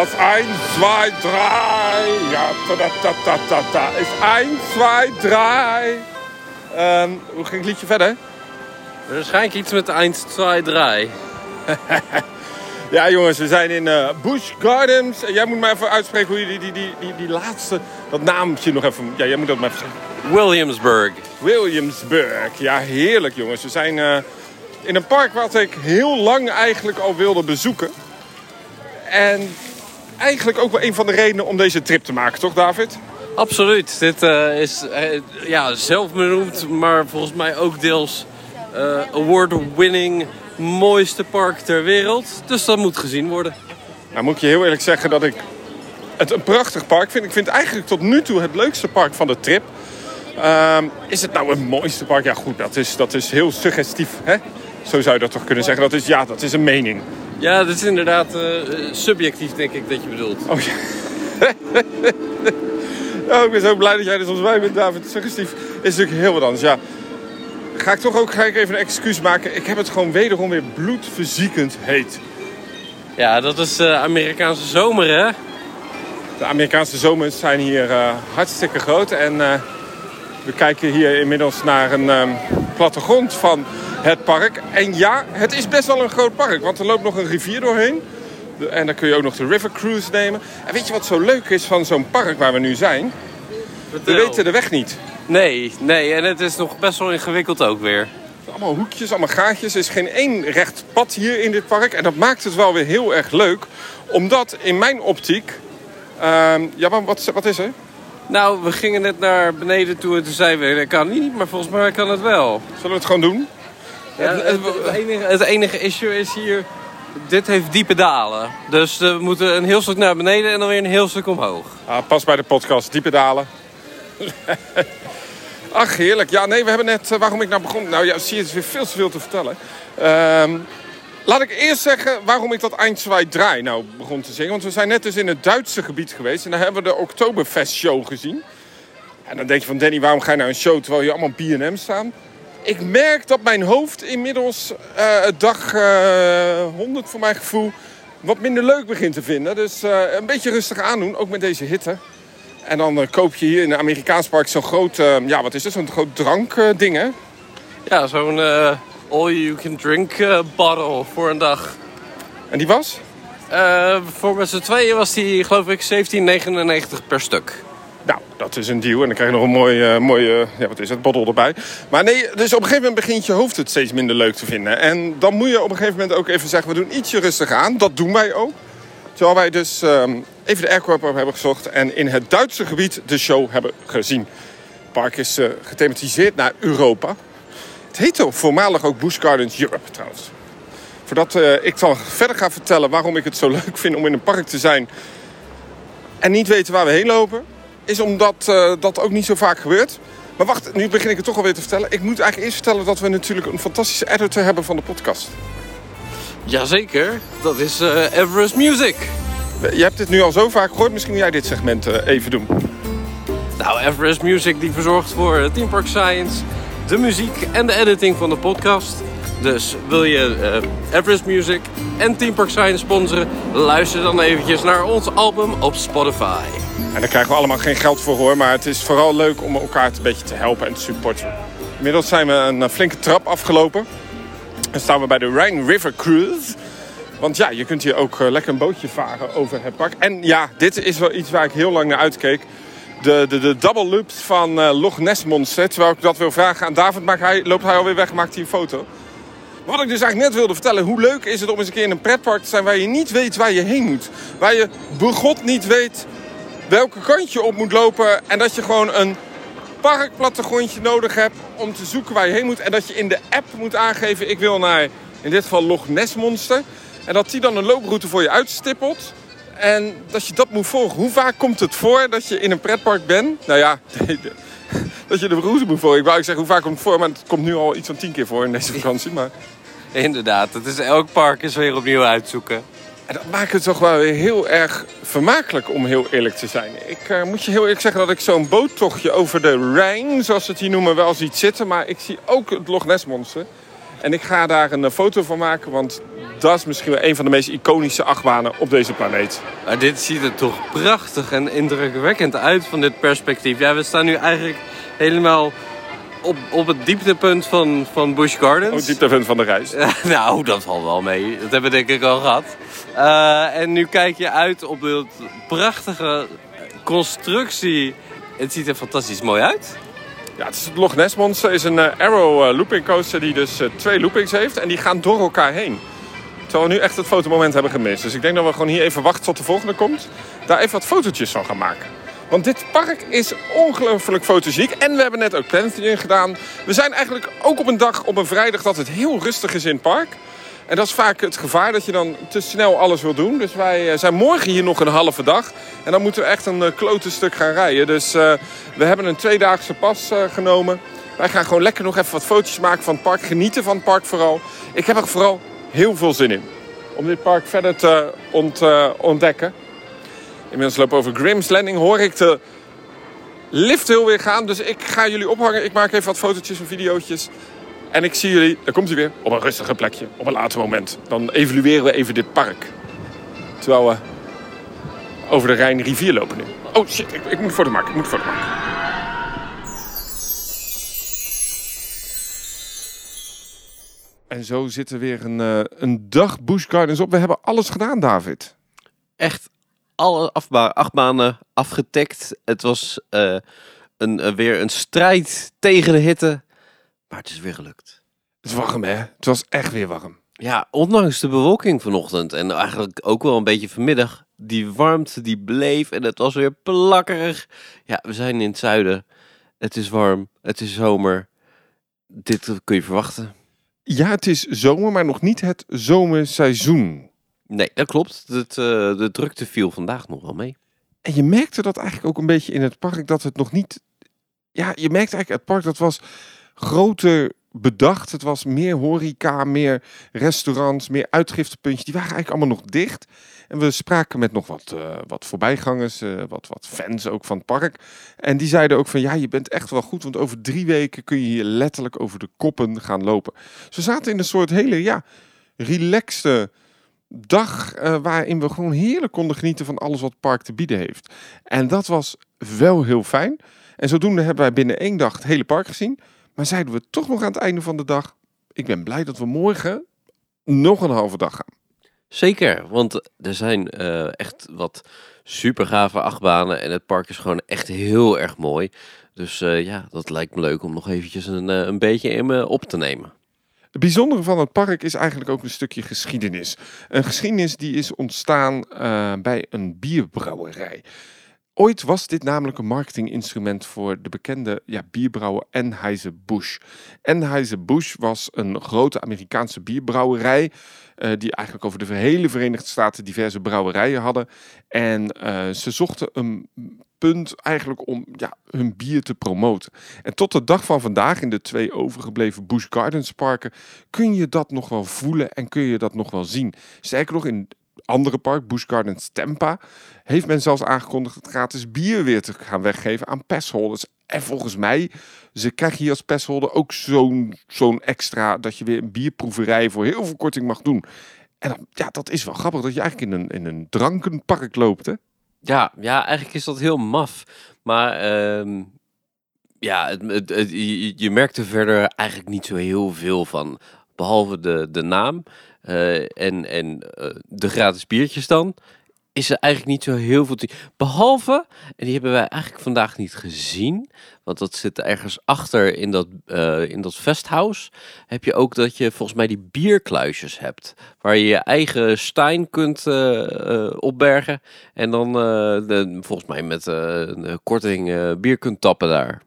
is 1, 2, 3. Ja. Is 1, 2, 3. Um, hoe ging het liedje verder? Waarschijnlijk iets met 1, 2, 3. Ja, jongens, we zijn in uh, Busch Gardens. En jij moet maar even uitspreken hoe je die, die, die, die, die laatste, dat naamje nog even... Ja, jij moet dat maar even zeggen. Williamsburg. Williamsburg. Ja, heerlijk, jongens. We zijn uh, in een park wat ik heel lang eigenlijk al wilde bezoeken. En eigenlijk ook wel een van de redenen om deze trip te maken, toch David? Absoluut. Dit uh, is ja, zelfbenoemd, maar volgens mij ook deels award-winning mooiste park ter wereld. Dus dat moet gezien worden. Nou moet ik je heel eerlijk zeggen dat ik het een prachtig park vind. Ik vind het eigenlijk tot nu toe het leukste park van de trip. Uh, is het nou het mooiste park? Ja goed, dat is, dat is heel suggestief. Hè? Zo zou je dat toch kunnen zeggen. Dat is, ja, dat is een mening. Ja, dat is inderdaad uh, subjectief denk ik dat je bedoelt. Oh ja. oh, ik ben zo blij dat jij er zoals mij bent, David. Suggestief is natuurlijk heel wat anders. Ja, ga ik toch ook ga ik even een excuus maken. Ik heb het gewoon wederom weer bloedverziekend heet. Ja, dat is uh, Amerikaanse zomer, hè? De Amerikaanse zomers zijn hier uh, hartstikke groot. En we kijken hier inmiddels naar een um, plattegrond van het park. En ja, het is best wel een groot park. Want er loopt nog een rivier doorheen. En dan kun je ook nog de River Cruise nemen. En weet je wat zo leuk is van zo'n park waar we nu zijn? Vertel. We weten de weg niet. Nee, nee, en het is nog best wel ingewikkeld ook weer. Allemaal hoekjes, allemaal gaatjes. Er is geen één recht pad hier in dit park. En dat maakt het wel weer heel erg leuk. Omdat in mijn optiek... Uh, ja, maar wat, wat is er? Nou, we gingen net naar beneden toe en toen zeiden we... dat kan niet, maar volgens mij kan het wel. Zullen we het gewoon doen? Ja, het, het, enige, het enige issue is hier... Dit heeft diepe dalen. Dus we moeten een heel stuk naar beneden en dan weer een heel stuk omhoog. Ah, pas bij de podcast, diepe dalen. Ach, heerlijk. Ja, nee, we hebben net... Uh, waarom ik nou begon... Nou ja, zie je, het is weer veel te veel te vertellen. Uh, laat ik eerst zeggen waarom ik dat Eindzwaai draai nou begon te zingen. Want we zijn net dus in het Duitse gebied geweest. En daar hebben we de Oktoberfest show gezien. En dan denk je van Danny, waarom ga je naar een show terwijl je allemaal B&M staan? Ik merk dat mijn hoofd inmiddels uh, dag uh, 100 voor mijn gevoel wat minder leuk begint te vinden. Dus uh, een beetje rustig aandoen, ook met deze hitte. En dan koop je hier in de Amerikaans park zo'n groot, ja wat is het, zo'n groot drankding hè? Ja, zo'n all-you-can-drink bottle voor een dag. En die was? voor met z'n tweeën was die geloof ik 17,99 per stuk. Nou, dat is een deal. En dan krijg je nog een mooi, mooie, ja wat is het, bottle erbij. Maar nee, dus op een gegeven moment begint je hoofd het steeds minder leuk te vinden. En dan moet je op een gegeven moment ook even zeggen, we doen ietsje rustig aan. Dat doen wij ook. Terwijl wij dus um, even de aircorp hebben gezocht en in het Duitse gebied de show hebben gezien. Het park is uh, gethematiseerd naar Europa. Het heette voormalig ook Busch Gardens Europe trouwens. Voordat ik dan verder ga vertellen waarom ik het zo leuk vind om in een park te zijn... en niet weten waar we heen lopen... is omdat uh, dat ook niet zo vaak gebeurt. Maar wacht, nu begin ik het toch alweer te vertellen. Ik moet eigenlijk eerst vertellen dat we natuurlijk een fantastische editor hebben van de podcast. Jazeker, dat is uh, Everest Music. Je hebt dit nu al zo vaak gehoord, misschien jij dit segment uh, even doen. Nou, Everest Music die verzorgt voor Team Park Science de muziek en de editing van de podcast. Dus wil je uh, Everest Music en Team Park Science sponsoren, luister dan eventjes naar ons album op Spotify. En daar krijgen we allemaal geen geld voor hoor, maar het is vooral leuk om elkaar een beetje te helpen en te supporten. Inmiddels zijn we een flinke trap afgelopen. Dan staan we bij de Rhine River Cruise. Want ja, je kunt hier ook uh, lekker een bootje varen over het park. En ja, dit is wel iets waar ik heel lang naar uitkeek. De, de, de double loops van uh, Loch Ness Monster. Terwijl ik dat wil vragen aan David, maar hij, loopt hij alweer weg maakt hij een foto. Wat ik dus eigenlijk net wilde vertellen. Hoe leuk is het om eens een keer in een pretpark te zijn waar je niet weet waar je heen moet. Waar je begot niet weet welke kant je op moet lopen. En dat je gewoon een parkplattegrondje nodig hebt om te zoeken waar je heen moet. En dat je in de app moet aangeven, ik wil naar in dit geval Loch Ness Monster. En dat die dan een looproute voor je uitstippelt. En dat je dat moet volgen. Hoe vaak komt het voor dat je in een pretpark bent? Nou ja, dat je de route moet volgen. Ik wou zeggen, hoe vaak komt het voor? Maar het komt nu al iets van tien keer voor in deze vakantie. Maar... Inderdaad, het is elk park is weer opnieuw uitzoeken. En dat maakt het toch wel weer heel erg vermakelijk om heel eerlijk te zijn. Ik uh, moet je heel eerlijk zeggen dat ik zo'n boottochtje over de Rijn, zoals ze het hier noemen, wel ziet zitten. Maar ik zie ook het Loch Ness Monster. En ik ga daar een eh, foto van maken, want dat is misschien wel een van de meest iconische achtbanen op deze planeet. Maar dit ziet er toch prachtig en indrukwekkend uit van dit perspectief. Ja, we staan nu eigenlijk helemaal op, op het dieptepunt van, van Busch Gardens. Oh, het dieptepunt van de reis. nou, dat valt wel mee. Dat hebben we denk ik al gehad. Uh, en nu kijk je uit op de prachtige constructie. Het ziet er fantastisch mooi uit. Ja, het is het Loch Ness Monster is een uh, Arrow uh, looping coaster die dus twee loopings heeft. En die gaan door elkaar heen. Terwijl we nu echt het fotomoment hebben gemist. Dus ik denk dat we gewoon hier even wachten tot de volgende komt. Daar even wat fotootjes van gaan maken. Want dit park is ongelooflijk fotogeniek. En we hebben net ook Planetarium gedaan. We zijn eigenlijk ook op een dag, op een vrijdag, dat het heel rustig is in het park. En dat is vaak het gevaar dat je dan te snel alles wil doen. Dus wij zijn morgen hier nog een halve dag. En dan moeten we echt een klote stuk gaan rijden. Dus uh, we hebben een tweedaagse pas genomen. Wij gaan gewoon lekker nog even wat foto's maken van het park. Genieten van het park vooral. Ik heb er vooral heel veel zin in. Om dit park verder te ont, ontdekken. Inmiddels lopen over Grimm's Landing. Hoor ik de lift heel weer gaan. Dus ik ga jullie ophangen. Ik maak even wat fotootjes en videootjes. En ik zie jullie, daar komt hij weer, op een rustige plekje. Op een later moment. Dan evalueren we even dit park. Terwijl we over de Rijnrivier lopen nu. Oh shit, ik, ik moet een foto maken. Ik moet een foto maken. En zo zit er weer een, uh, een dag Busch Gardens op. We hebben alles gedaan, David. Echt alle afba achtbanen afgetikt. Het was uh, een, uh, weer een strijd tegen de hitte. Maar het is weer gelukt. Het is warm, hè? Het was echt weer warm. Ja, ondanks de bewolking vanochtend en eigenlijk ook wel een beetje vanmiddag. Die warmte die bleef en het was weer plakkerig. Ja, we zijn in het zuiden. Het is warm. Het is zomer. Dit kun je verwachten. Ja, het is zomer, maar nog niet het zomerseizoen. Nee, dat klopt. Het, uh, de drukte viel vandaag nog wel mee. En je merkte dat eigenlijk ook een beetje in het park, dat het nog niet... Ja, je merkte eigenlijk, het park dat was groter bedacht. Het was meer horeca, meer restaurants, meer uitgiftepuntjes. Die waren eigenlijk allemaal nog dicht. En we spraken met nog wat, uh, wat voorbijgangers, uh, wat, wat fans ook van het park. En die zeiden ook van ja, je bent echt wel goed, want over drie weken kun je hier letterlijk over de koppen gaan lopen. Dus we zaten in een soort hele, ja, relaxte dag uh, waarin we gewoon heerlijk konden genieten van alles wat het park te bieden heeft. En dat was wel heel fijn. En zodoende hebben wij binnen één dag het hele park gezien. Maar zeiden we toch nog aan het einde van de dag, ik ben blij dat we morgen nog een halve dag gaan. Zeker, want er zijn uh, echt wat super gave achtbanen en het park is gewoon echt heel erg mooi. Dus uh, ja, dat lijkt me leuk om nog eventjes een, uh, een beetje in me op te nemen. Het bijzondere van het park is eigenlijk ook een stukje geschiedenis. Een geschiedenis die is ontstaan bij een bierbrouwerij. Ooit was dit namelijk een marketinginstrument voor de bekende ja, bierbrouwer Anheuser-Busch. Anheuser-Busch was een grote Amerikaanse bierbrouwerij. Uh, die eigenlijk over de hele Verenigde Staten diverse brouwerijen hadden. En uh, ze zochten een punt eigenlijk om ja, hun bier te promoten. En tot de dag van vandaag in de twee overgebleven Busch Gardens parken kun je dat nog wel voelen en kun je dat nog wel zien. Sterker nog, in andere park, Busch Gardens Tampa, heeft men zelfs aangekondigd het gratis bier weer te gaan weggeven aan passholders. En volgens mij, ze krijgen hier als passholder ook zo'n zo'n extra dat je weer een bierproeverij voor heel veel korting mag doen. En ja, dat is wel grappig dat je eigenlijk in een, in een drankenpark loopt, hè? Ja, ja, eigenlijk is dat heel maf. Maar uh, ja, het, je, je merkt er verder eigenlijk niet zo heel veel van. Behalve de, de naam en, en uh, de gratis biertjes dan. Is er eigenlijk niet zo heel veel. Behalve, en die hebben wij eigenlijk vandaag niet gezien. Want dat zit ergens achter in dat, uh, in dat vesthuis. Heb je ook dat je volgens mij die bierkluisjes hebt. Waar je je eigen stein kunt opbergen. En dan volgens mij met een korting bier kunt tappen daar.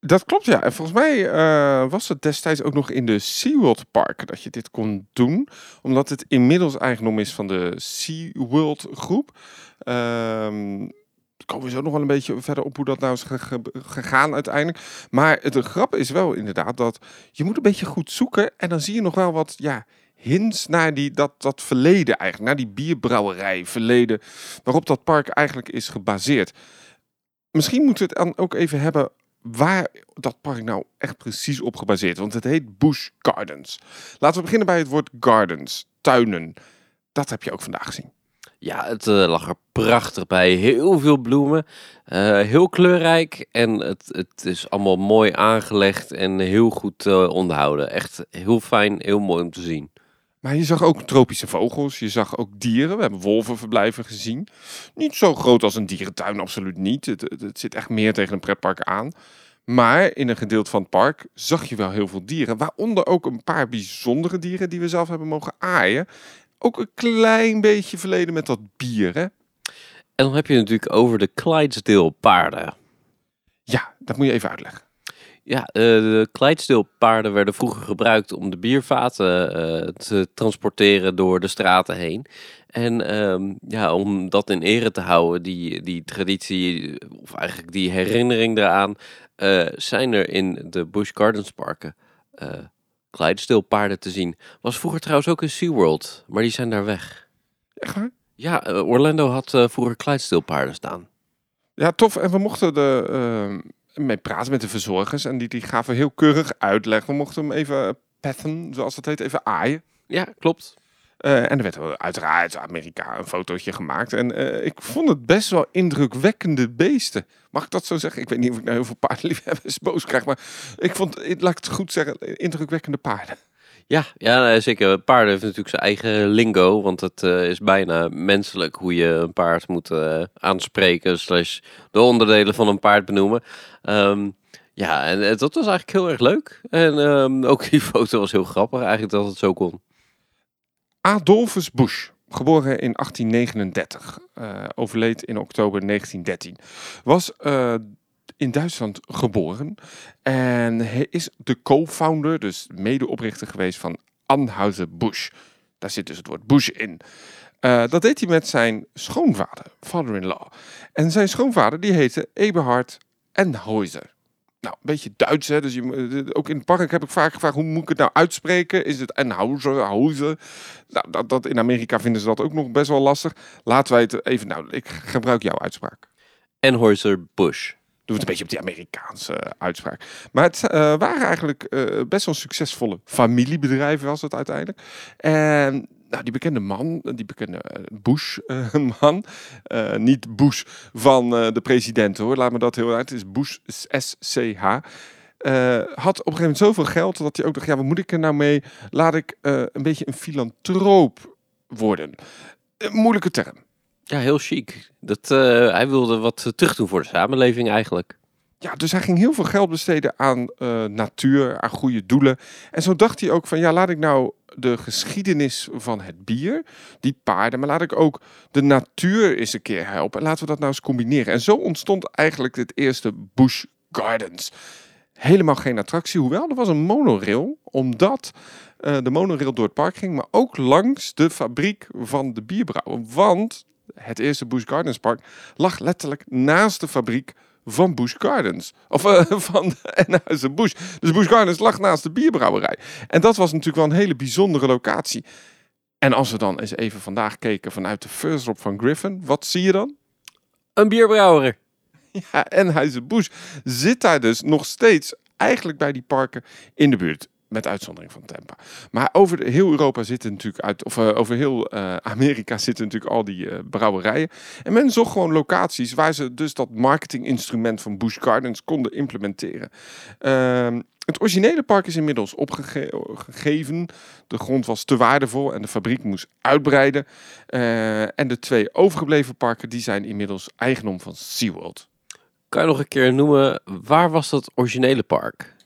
Dat klopt, ja. En volgens mij uh, was het destijds ook nog in de SeaWorld Park dat je dit kon doen. Omdat het inmiddels eigendom is van de SeaWorld groep. Um, komen we zo nog wel een beetje verder op hoe dat nou is gegaan uiteindelijk. Maar het grap is wel inderdaad dat je moet een beetje goed zoeken. En dan zie je nog wel wat, ja, hints naar die, dat, dat verleden eigenlijk. Naar die bierbrouwerij verleden. Waarop dat park eigenlijk is gebaseerd. Misschien moeten we het dan ook even hebben waar dat park nou echt precies op gebaseerd? Want het heet Busch Gardens. Laten we beginnen bij het woord gardens, tuinen. Dat heb je ook vandaag gezien. Ja, het eh, lag er prachtig bij. Heel veel bloemen. eh, heel kleurrijk. En het, het is allemaal mooi aangelegd en heel goed eh, onderhouden. Echt heel fijn, heel mooi om te zien. Maar je zag ook tropische vogels, je zag ook dieren. We hebben wolvenverblijven gezien. Niet zo groot als een dierentuin, absoluut niet. Het, het, het zit echt meer tegen een pretpark aan. Maar in een gedeelte van het park zag je wel heel veel dieren. Waaronder ook een paar bijzondere dieren die we zelf hebben mogen aaien. Ook een klein beetje verleden met dat bier, hè? En dan heb je natuurlijk over de Clydesdale paarden. Ja, dat moet je even uitleggen. Ja, eh, de Clydesdale paarden werden vroeger gebruikt om de biervaten eh, te transporteren door de straten heen. En ehm, ja, om dat in ere te houden, die, die traditie, of eigenlijk die herinnering eraan, eh, zijn er in de Busch Gardens parken paarden te zien. Was vroeger trouwens ook in SeaWorld, maar die zijn daar weg. Echt waar? Ja, Orlando had vroeger Clydesdale paarden staan. Ja, tof. En we mochten er eh, mee praten met de verzorgers. En die, die gaven heel keurig uitleg. We mochten hem even petten, zoals dat heet, even aaien. Ja, klopt. Eh, en er werd uiteraard Amerika een fotootje gemaakt. En eh, ik vond het best wel indrukwekkende beesten. Mag ik dat zo zeggen? Ik weet niet of ik nou heel veel paardenliefhebbers boos krijg. Maar ik vond, laat ik het goed zeggen, indrukwekkende paarden. Ja, ja zeker. Paarden heeft natuurlijk zijn eigen lingo, want het eh, is bijna menselijk hoe je een paard moet eh, aanspreken, slash de onderdelen van een paard benoemen. Ehm, ja, en eh, dat was eigenlijk heel erg leuk. En ehm, ook die foto was heel grappig, eigenlijk dat het zo kon. Adolphus Busch, geboren in 1839, eh, overleed in oktober 1913, was in Duitsland geboren en hij is de co-founder, dus medeoprichter geweest van Anheuser-Busch. Daar zit dus het woord Busch in. Eh, dat deed hij met zijn schoonvader, father-in-law. En zijn schoonvader die heette Eberhard Enhäuser. Nou, een beetje Duits, hè? Dus je, moet- ook in het park heb ik vaak gevraagd, hoe moet ik het nou uitspreken? Is het Enhauser, Hauser? Nou, dat, dat, in Amerika vinden ze dat ook nog best wel lastig. Laten wij het even, nou, ik gebruik jouw uitspraak. Anheuser Busch. Doe het een beetje op die Amerikaanse eh, uitspraak. Maar het eh, waren eigenlijk eh, best wel succesvolle familiebedrijven was het uiteindelijk. En nou, die bekende man, die bekende Bush-man, niet Bush van de president hoor, laat me dat heel uit. Het is Bush SCH. had op een gegeven moment zoveel geld dat hij ook dacht, ja, wat moet ik er nou mee? Laat ik een beetje een filantroop worden. Moeilijke term. Ja, heel chic. Dat, eh, hij wilde wat eh, terugdoen voor de samenleving eigenlijk. Ja, dus hij ging heel veel geld besteden aan eh, natuur, aan goede doelen. En zo dacht hij ook van, ja, laat ik nou de geschiedenis van het bier, die paarden, maar laat ik ook de natuur eens een keer helpen. En laten we dat nou eens combineren. En zo ontstond eigenlijk het eerste Busch Gardens. Helemaal geen attractie, hoewel er was een monorail, omdat de monorail door het park ging, maar ook langs de fabriek van de bierbrouwer. Want het eerste Busch Gardens park lag letterlijk naast de fabriek van Busch Gardens. Of eh, van Enhuizen Busch. Dus Busch Gardens lag naast de bierbrouwerij. En dat was natuurlijk wel een hele bijzondere locatie. En als we dan eens even vandaag keken vanuit de first drop van Griffin, wat zie je dan? Een bierbrouwer. Ja, Enhuizen Busch zit daar dus nog steeds eigenlijk bij die parken in de buurt. Met uitzondering van Tampa. Maar over heel Europa zitten natuurlijk uit, of eh, over heel eh, Amerika zitten natuurlijk al die eh, brouwerijen. En men zocht gewoon locaties waar ze dus dat marketinginstrument van Busch Gardens konden implementeren. Ehm, het originele park is inmiddels opgegeven. De grond was te waardevol en de fabriek moest uitbreiden. En de twee overgebleven parken die zijn inmiddels eigendom van SeaWorld. Kan je nog een keer noemen, waar was dat originele park?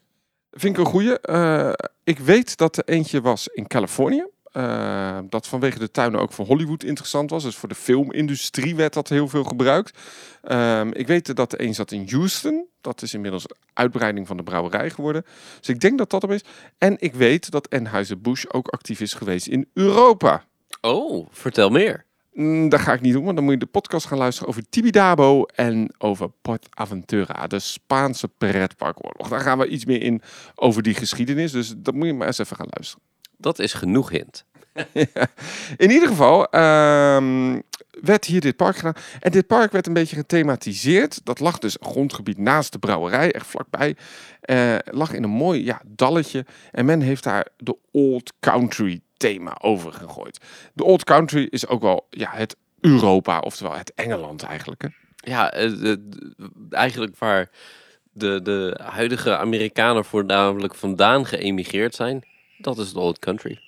Vind ik een goeie. Eh, ik weet dat er eentje was in Californië. Eh, dat vanwege de tuinen ook voor Hollywood interessant was. Dus voor de filmindustrie werd dat heel veel gebruikt. Ehm, ik weet dat er een zat in Houston. Dat is inmiddels uitbreiding van de brouwerij geworden. Dus ik denk dat dat hem is. En ik weet dat Anheuser-Busch ook actief is geweest in Europa. Oh, vertel meer. Mm, dat ga ik niet doen, want dan moet je de podcast gaan luisteren over Tibidabo en over Port Aventura, de Spaanse pretparkoorlog. Daar gaan we iets meer in over die geschiedenis, dus dat moet je maar eens even gaan luisteren. Dat is genoeg hint. In ieder geval, ehm, werd hier dit park gedaan. En dit park werd een beetje gethematiseerd. Dat lag dus grondgebied naast de brouwerij, echt vlakbij. Uh, lag in een mooi ja, dalletje. En men heeft daar de Old Country thema over gegooid. De Old Country is ook wel ja, het Europa, oftewel het Engeland eigenlijk. Hè? Ja, uh, eigenlijk waar de, de huidige Amerikanen voornamelijk vandaan geëmigreerd zijn. Dat is de Old Country.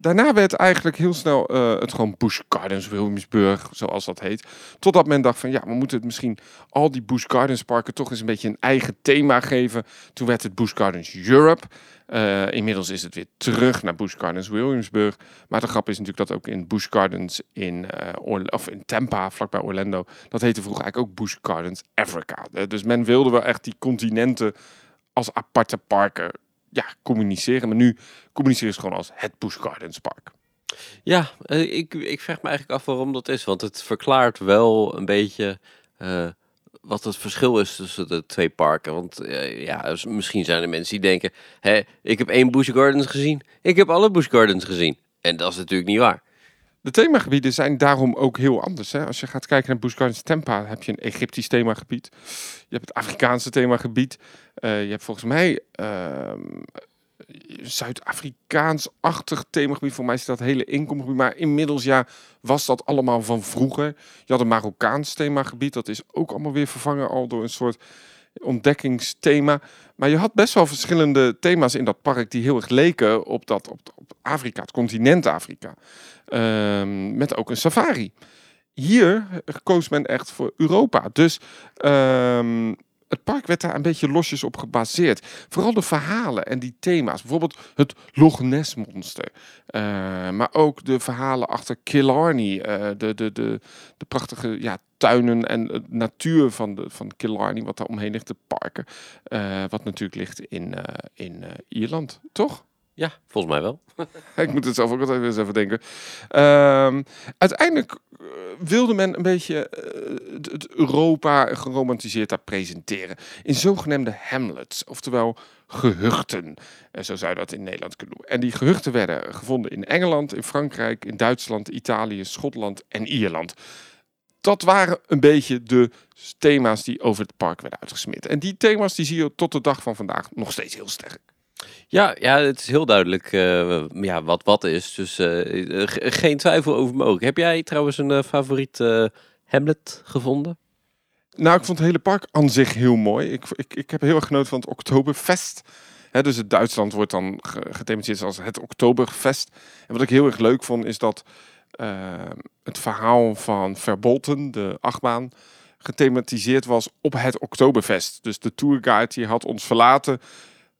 Daarna werd eigenlijk heel snel uh, het gewoon Busch Gardens Williamsburg, zoals dat heet. Totdat men dacht van ja, we moeten het misschien al die Busch Gardens parken toch eens een beetje een eigen thema geven. Toen werd het Busch Gardens Europe. Uh, inmiddels is het weer terug naar Busch Gardens Williamsburg. Maar de grap is natuurlijk dat ook in Busch Gardens in, uh, of in Tampa, vlakbij Orlando, dat heette vroeger eigenlijk ook Busch Gardens Africa. dus men wilde wel echt die continenten als aparte parken ja, communiceren. Maar nu communiceren ze gewoon als het Busch Gardens Park. Ja, uh, ik, ik vraag me eigenlijk af waarom dat is. Want het verklaart wel een beetje uh, wat het verschil is tussen de twee parken. Want uh, ja, misschien zijn er mensen die denken... Hé, ik heb één Busch Gardens gezien. Ik heb alle Busch Gardens gezien. En dat is natuurlijk niet waar. De themagebieden zijn daarom ook heel anders. Hè? Als je gaat kijken naar Busch Gardens Tampa, heb je een Egyptisch themagebied. Je hebt het Afrikaanse themagebied. Uh, je hebt volgens mij uh, Zuid-Afrikaans-achtig themagebied. Voor mij is dat hele inkomgebied. Maar inmiddels ja, was dat allemaal van vroeger. Je had een Marokkaans themagebied. Dat is ook allemaal weer vervangen al door een soort ontdekkingsthema. Maar je had best wel verschillende thema's in dat park die heel erg leken op, dat, op, op Afrika, het continent Afrika. Um, met ook een safari. Hier koos men echt voor Europa. Dus um, het park werd daar een beetje losjes op gebaseerd. Vooral de verhalen en die thema's. Bijvoorbeeld het Loch Ness monster. Uh, maar ook de verhalen achter Killarney. Uh, de, de, de, de prachtige ja, tuinen en natuur van, de, van Killarney. Wat daar omheen ligt, de parken. Uh, wat natuurlijk ligt in, in Ierland, toch? Ja, volgens mij wel. ik moet het zelf ook altijd eens even denken. Uh, uiteindelijk uh, wilde men een beetje het Europa geromantiseerd daar presenteren. In zogenaamde hamlets, oftewel gehuchten. Zo zou je dat in Nederland kunnen doen. En die gehuchten werden gevonden in Engeland, in Frankrijk, in Duitsland, Italië, Schotland en Ierland. Dat waren een beetje de thema's die over het park werden uitgesmeerd. En die thema's die zie je tot de dag van vandaag nog steeds heel sterk. Ja, ja, het is heel duidelijk uh, ja, wat wat is. Dus uh, geen twijfel over mogelijk. Heb jij trouwens een uh, favoriet Hamlet gevonden? Nou, ik vond het hele park aan zich heel mooi. Ik, ik, ik heb heel erg genoten van het Oktoberfest. Dus het Duitsland wordt dan gethematiseerd als het Oktoberfest. En wat ik heel erg leuk vond, is dat het verhaal van Verbolten, de achtbaan, gethematiseerd was op het Oktoberfest. Dus de tourguide die had ons verlaten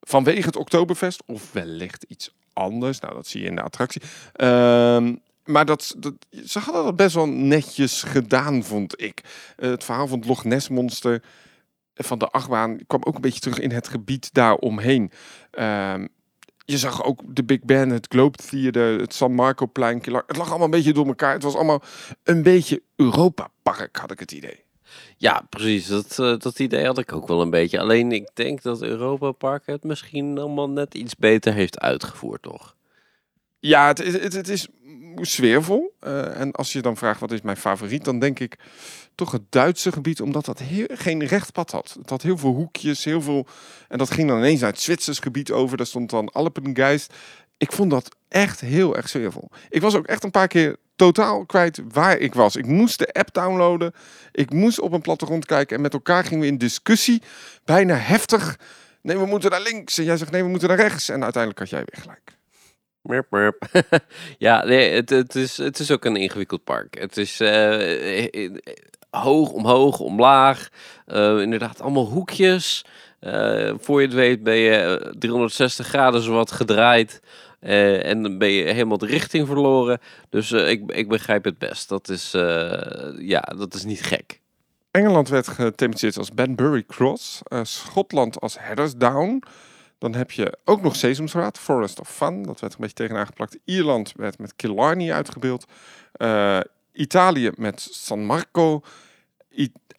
vanwege het Oktoberfest of wellicht iets anders. Nou, dat zie je in de attractie. Uh, maar dat, dat, ze hadden dat best wel netjes gedaan, vond ik. Uh, het verhaal van het Loch Ness monster van de achtbaan kwam ook een beetje terug in het gebied daaromheen. Uh, je zag ook de Big Ben, het Globe Theater, het San Marco plein. Het lag allemaal een beetje door elkaar. Het was allemaal een beetje Europa Park, had ik het idee. Ja, precies. Dat, uh, dat idee had ik ook wel een beetje. Alleen ik denk dat Europa Park het misschien allemaal net iets beter heeft uitgevoerd, toch? Ja, het, het, het is sfeervol. Uh, en als je dan vraagt wat is mijn favoriet, dan denk ik toch het Duitse gebied, omdat dat heel, geen recht pad had. Het had heel veel hoekjes, heel veel. En dat ging dan ineens naar het Zwitsers gebied over. Daar stond dan Alpengeist. Ik vond dat echt heel erg sfeervol. Ik was ook echt een paar keer totaal kwijt waar ik was. Ik moest de app downloaden. Ik moest op een plattegrond kijken. En met elkaar gingen we in discussie. Bijna heftig. Nee, we moeten naar links. En jij zegt nee, we moeten naar rechts. En uiteindelijk had jij weer gelijk. Merp, merp. ja, nee, het, het, is, het is ook een ingewikkeld park. Het is uh, hoog, omhoog, omlaag. Inderdaad, allemaal hoekjes. Voor je het weet ben je 360 graden zowat gedraaid. Uh, en dan ben je helemaal de richting verloren. Dus uh, ik, ik begrijp het best. Dat is, uh, ja, dat is niet gek. Engeland werd gethematiseerd als Banbury Cross. Schotland als Headers Down. Dan heb je ook nog Sesamstraat, Forest of Fun. Dat werd een beetje tegenaan geplakt. Ierland werd met Killarney uitgebeeld. Italië met San Marco.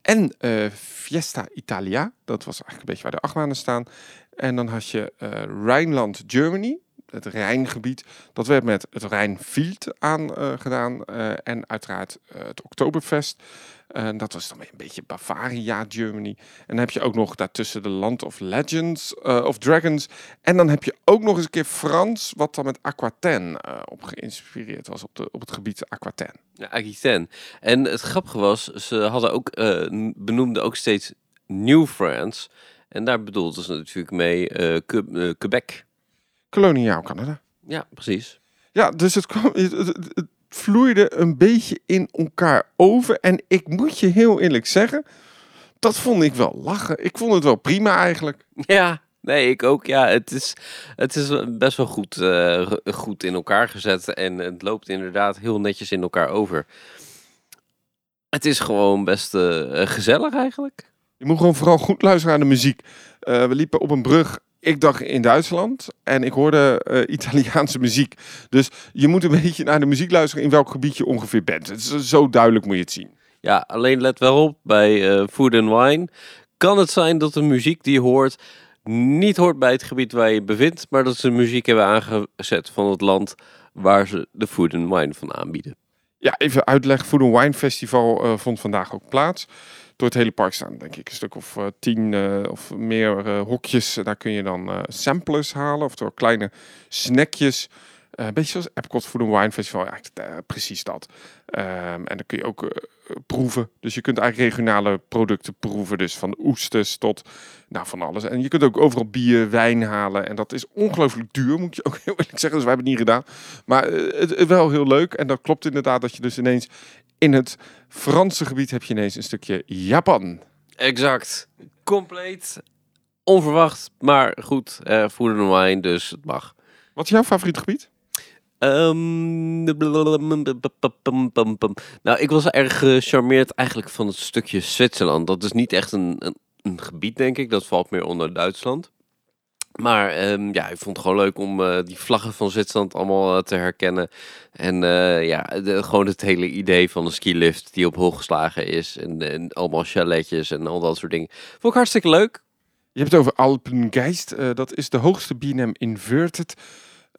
En Fiesta Italia. Dat was eigenlijk een beetje waar de achtbanen staan. En dan had je Rijnland, Germany het Rijngebied. Dat werd met het Rijnfield aangedaan. Uh, en uiteraard het Oktoberfest. En dat was dan een beetje Bavaria, Germany. En dan heb je ook nog daartussen de Land of Legends, of Dragons. En dan heb je ook nog eens een keer Frans, wat dan met Aquitaine op geïnspireerd was, op, de, op het gebied Aquitaine. Ja, Aquitaine. En het grappige was, ze hadden ook, benoemden ook steeds New France. En daar bedoelden ze natuurlijk mee Quebec. Koloniaal Canada. Ja, precies. Ja, dus het, kwam, het, vloeide een beetje in elkaar over. En ik moet je heel eerlijk zeggen, dat vond ik wel lachen. Ik vond het wel prima eigenlijk. Ja, nee, ik ook. Ja, het is, het is best wel goed, uh, goed in elkaar gezet. En het loopt inderdaad heel netjes in elkaar over. Het is gewoon best uh, gezellig eigenlijk. Je moet gewoon vooral goed luisteren naar de muziek. Uh, we liepen op een brug, ik dacht in Duitsland, en ik hoorde uh, Italiaanse muziek. Dus je moet een beetje naar de muziek luisteren in welk gebied je ongeveer bent. Het is, zo duidelijk moet je het zien. Ja, alleen let wel op, bij uh, Food and Wine kan het zijn dat de muziek die je hoort niet hoort bij het gebied waar je bevindt, maar dat ze muziek hebben aangezet van het land waar ze de Food and Wine van aanbieden. Ja, even uitleg. Food and Wine Festival uh, vond vandaag ook plaats door het hele park staan, denk ik. Een stuk of uh, tien uh, of meer uh, hokjes. Daar kun je dan samplers halen, oftewel kleine snackjes. Een beetje zoals Epcot Food and Wine Festival, eigenlijk precies dat. Um, en dan kun je ook proeven. Dus je kunt eigenlijk regionale producten proeven. Dus van oesters tot nou, van alles. En je kunt ook overal bier, wijn halen. En dat is ongelooflijk duur, moet je ook heel eerlijk zeggen. Dus wij hebben het niet gedaan. Maar het, het, wel heel leuk. En dat klopt inderdaad dat je dus ineens in het Franse gebied heb je ineens een stukje Japan. Exact. Compleet. Onverwacht, maar goed. Uh, food and wine, dus het mag. Wat is jouw favoriet gebied? Um, nou, ik was erg gecharmeerd eigenlijk van het stukje Zwitserland. Dat is niet echt een, een, gebied, denk ik. Dat valt meer onder Duitsland. Maar um, ja, ik vond het gewoon leuk om uh, die vlaggen van Zwitserland allemaal uh, te herkennen. En uh, ja, gewoon het hele idee van een skilift die op hol geslagen is. En, en, allemaal chaletjes en al dat soort dingen. Vond ik hartstikke leuk. Je hebt het over Alpengeist. dat is de hoogste BNM Inverted.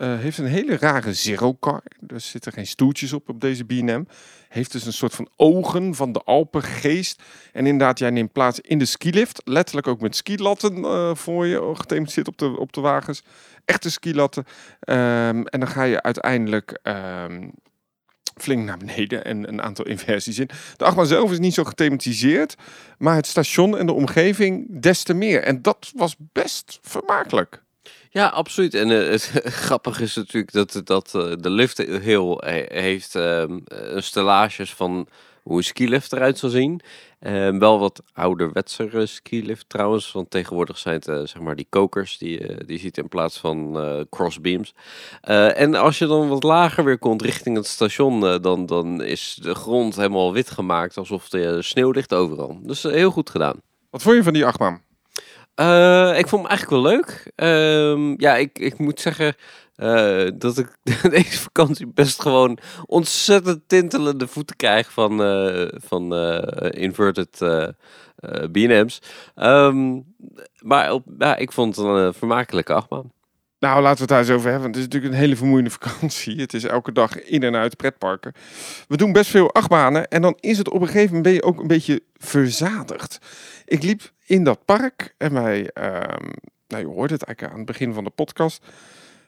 Heeft een hele rare zero car. Er zitten geen stoeltjes op op deze BNM heeft dus een soort van ogen van de Alpengeest. En inderdaad, jij neemt plaats in de skilift. Letterlijk ook met skilatten uh, voor je zit op de, op de wagens. Echte skilatten. Um, en dan ga je uiteindelijk um, flink naar beneden en een aantal inversies in. De achtbaan zelf is niet zo gethematiseerd, maar het station en de omgeving des te meer. En dat was best vermakelijk. Ja, absoluut. En uh, het grappige is natuurlijk dat, dat uh, de lift heel heeft uh, stellages van hoe een skilift eruit zal zien. Uh, wel wat ouderwetse skilift trouwens, want tegenwoordig zijn het zeg maar die kokers die, die ziet in plaats van crossbeams. en als je dan wat lager weer komt richting het station, dan, dan is de grond helemaal wit gemaakt alsof er sneeuw ligt overal. Dus heel goed gedaan. Wat vond je van die achtbaan? Uh, ik vond hem eigenlijk wel leuk. Uh, ja, ik, ik moet zeggen uh, dat ik deze vakantie best gewoon ontzettend tintelende voeten krijg van, uh, van inverted BM's. Ehm, maar op, ja, ik vond het een vermakelijke achtbaan. Nou, laten we het daar eens over hebben. Het is natuurlijk een hele vermoeiende vakantie. Het is elke dag in en uit pretparken. We doen best veel achtbanen en dan is het op een gegeven moment ben je ook een beetje verzadigd. Ik liep in dat park en wij, um, nou je hoort het eigenlijk aan het begin van de podcast.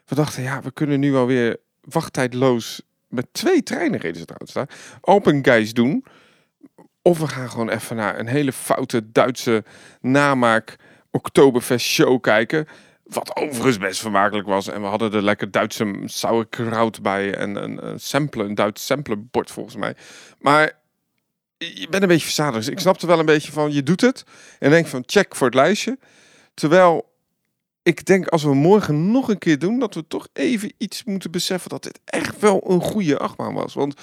We dachten, ja, we kunnen nu alweer wachttijdloos met twee treinen reden ze trouwens daar. Open guys doen. Of we gaan gewoon even naar een hele foute Duitse namaak Oktoberfest show kijken. Wat overigens best vermakelijk was. En we hadden er lekker Duitse sauerkraut bij. En een, een sample, een Duits samplerbord volgens mij. Maar je bent een beetje verzadigd. Dus ik snapte wel een beetje van, je doet het. En denk van, check voor het lijstje. Terwijl ik denk als we morgen nog een keer doen, dat we toch even iets moeten beseffen dat dit echt wel een goede achtbaan was. Want